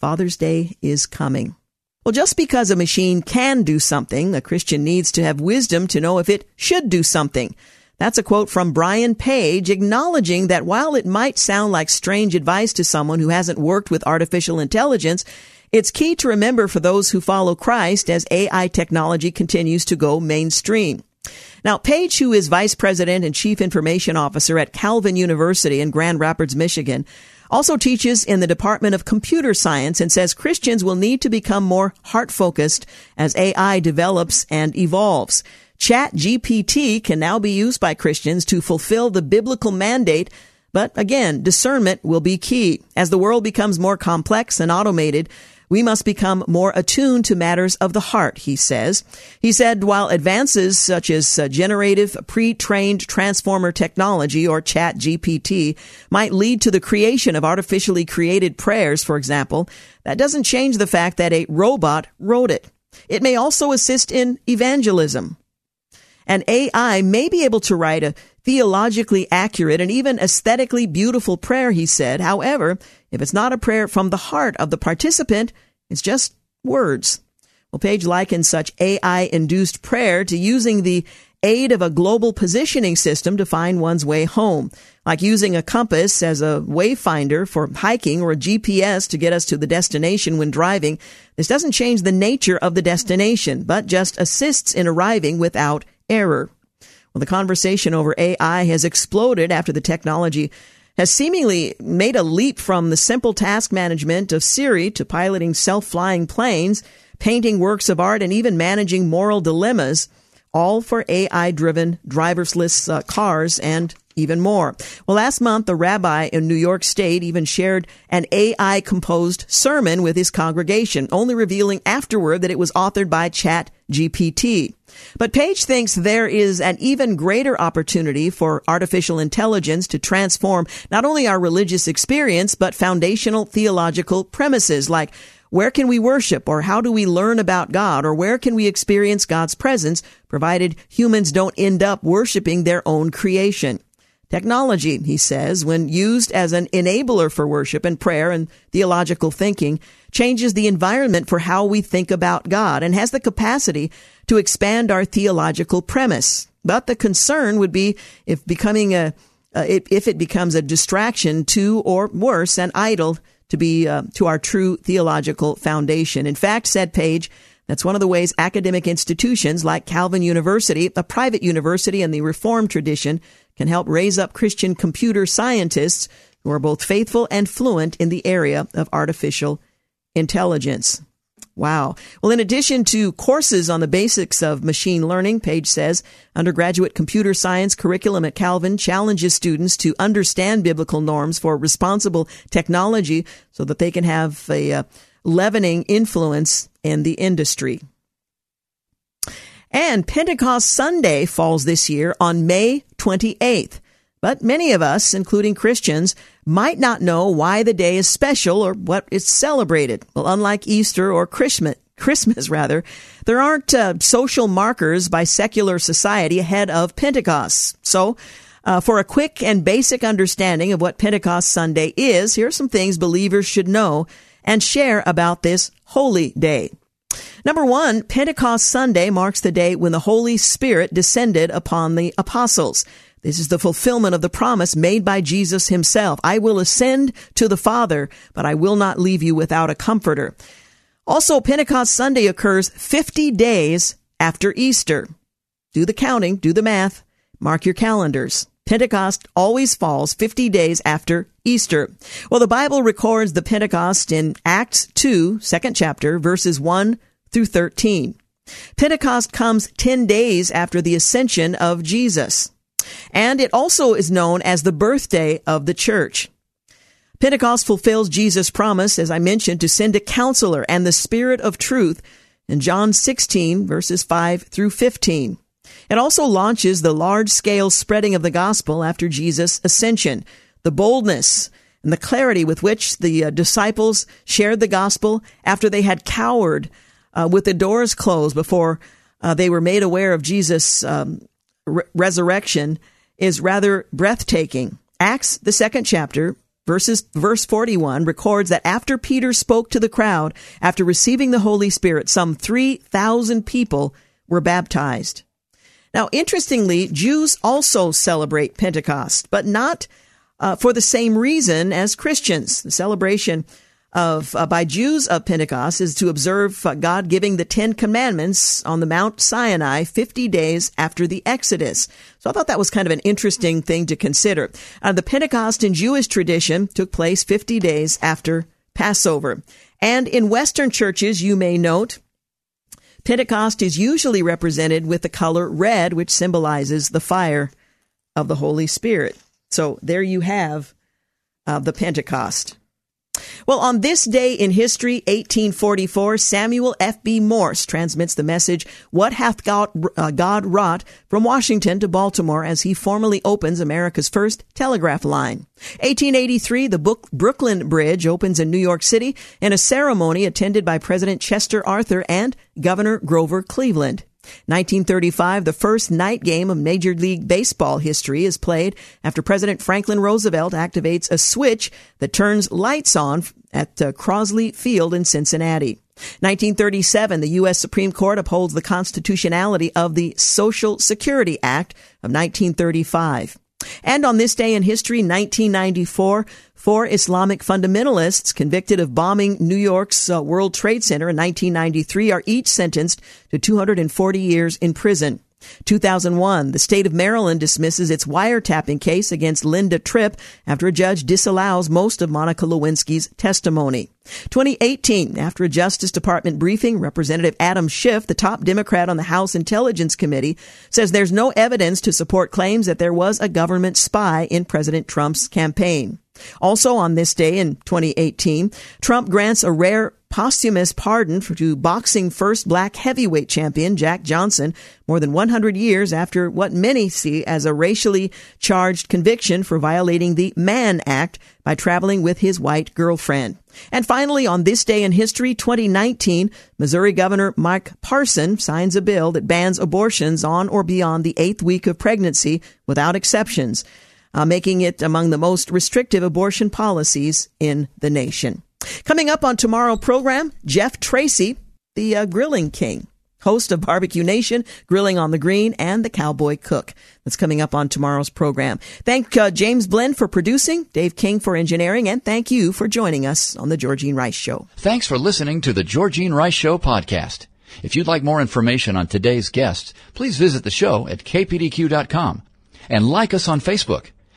Father's Day is coming. Well, just because a machine can do something, a Christian needs to have wisdom to know if it should do something. That's a quote from Brian Page acknowledging that while it might sound like strange advice to someone who hasn't worked with artificial intelligence, it's key to remember for those who follow Christ as AI technology continues to go mainstream. Now, Page, who is vice president and chief information officer at Calvin University in Grand Rapids, Michigan, also teaches in the Department of Computer Science and says Christians will need to become more heart focused as AI develops and evolves. Chat GPT can now be used by Christians to fulfill the biblical mandate but again, discernment will be key. As the world becomes more complex and automated, we must become more attuned to matters of the heart, he says. He said while advances such as uh, generative pre-trained transformer technology or chat GPT might lead to the creation of artificially created prayers, for example, that doesn't change the fact that a robot wrote it. It may also assist in evangelism. And AI may be able to write a theologically accurate and even aesthetically beautiful prayer, he said. However, if it's not a prayer from the heart of the participant, it's just words. Well, Page likens such AI induced prayer to using the aid of a global positioning system to find one's way home, like using a compass as a wayfinder for hiking or a GPS to get us to the destination when driving. This doesn't change the nature of the destination, but just assists in arriving without error. Well, the conversation over AI has exploded after the technology has seemingly made a leap from the simple task management of Siri to piloting self-flying planes, painting works of art, and even managing moral dilemmas, all for AI-driven driverless uh, cars and even more. Well, last month, a rabbi in New York State even shared an AI composed sermon with his congregation, only revealing afterward that it was authored by Chat GPT. But Page thinks there is an even greater opportunity for artificial intelligence to transform not only our religious experience, but foundational theological premises like where can we worship or how do we learn about God or where can we experience God's presence provided humans don't end up worshiping their own creation. Technology, he says, when used as an enabler for worship and prayer and theological thinking, changes the environment for how we think about God and has the capacity to expand our theological premise. But the concern would be if becoming a, uh, if it becomes a distraction to, or worse, an idol to be uh, to our true theological foundation. In fact, said Page, that's one of the ways academic institutions like Calvin University, a private university in the Reformed tradition, can help raise up Christian computer scientists who are both faithful and fluent in the area of artificial intelligence. Wow. Well, in addition to courses on the basics of machine learning, Page says, undergraduate computer science curriculum at Calvin challenges students to understand biblical norms for responsible technology so that they can have a uh, leavening influence in the industry. And Pentecost Sunday falls this year on May 28th. But many of us, including Christians, might not know why the day is special or what is celebrated. Well, unlike Easter or Christmas, Christmas rather, there aren't uh, social markers by secular society ahead of Pentecost. So, uh, for a quick and basic understanding of what Pentecost Sunday is, here are some things believers should know and share about this holy day. Number one, Pentecost Sunday marks the day when the Holy Spirit descended upon the apostles. This is the fulfillment of the promise made by Jesus himself. I will ascend to the Father, but I will not leave you without a comforter. Also, Pentecost Sunday occurs 50 days after Easter. Do the counting, do the math, mark your calendars. Pentecost always falls 50 days after Easter. Well, the Bible records the Pentecost in Acts 2, second chapter, verses 1 through 13. Pentecost comes 10 days after the ascension of Jesus. And it also is known as the birthday of the church. Pentecost fulfills Jesus' promise, as I mentioned, to send a counselor and the Spirit of truth in John 16, verses 5 through 15. It also launches the large scale spreading of the gospel after Jesus' ascension, the boldness and the clarity with which the uh, disciples shared the gospel after they had cowered uh, with the doors closed before uh, they were made aware of Jesus' um, re- resurrection is rather breathtaking. Acts, the second chapter, Verses, verse 41 records that after Peter spoke to the crowd, after receiving the Holy Spirit, some 3,000 people were baptized. Now, interestingly, Jews also celebrate Pentecost, but not uh, for the same reason as Christians. The celebration of uh, by Jews of Pentecost is to observe uh, God giving the Ten Commandments on the Mount Sinai 50 days after the Exodus. So I thought that was kind of an interesting thing to consider. Uh, the Pentecost in Jewish tradition took place 50 days after Passover. And in Western churches, you may note, Pentecost is usually represented with the color red, which symbolizes the fire of the Holy Spirit. So there you have uh, the Pentecost. Well, on this day in history, 1844, Samuel F.B. Morse transmits the message, What hath God, uh, God wrought from Washington to Baltimore as he formally opens America's first telegraph line. 1883, the Brooklyn Bridge opens in New York City in a ceremony attended by President Chester Arthur and Governor Grover Cleveland. 1935, the first night game of Major League Baseball history is played after President Franklin Roosevelt activates a switch that turns lights on at uh, Crosley Field in Cincinnati. 1937, the U.S. Supreme Court upholds the constitutionality of the Social Security Act of 1935. And on this day in history, 1994, four Islamic fundamentalists convicted of bombing New York's uh, World Trade Center in 1993 are each sentenced to 240 years in prison. 2001, the state of Maryland dismisses its wiretapping case against Linda Tripp after a judge disallows most of Monica Lewinsky's testimony. 2018, after a Justice Department briefing, Representative Adam Schiff, the top Democrat on the House Intelligence Committee, says there's no evidence to support claims that there was a government spy in President Trump's campaign. Also on this day in 2018, Trump grants a rare posthumous pardon to boxing first black heavyweight champion Jack Johnson more than 100 years after what many see as a racially charged conviction for violating the Mann Act by traveling with his white girlfriend. And finally, on this day in history, 2019, Missouri Governor Mike Parson signs a bill that bans abortions on or beyond the eighth week of pregnancy without exceptions, uh, making it among the most restrictive abortion policies in the nation. Coming up on tomorrow program, Jeff Tracy, the uh, grilling king, host of Barbecue Nation, Grilling on the Green, and the Cowboy Cook. That's coming up on tomorrow's program. Thank uh, James Blend for producing, Dave King for engineering, and thank you for joining us on the Georgene Rice Show. Thanks for listening to the Georgene Rice Show podcast. If you'd like more information on today's guests, please visit the show at kpdq.com and like us on Facebook.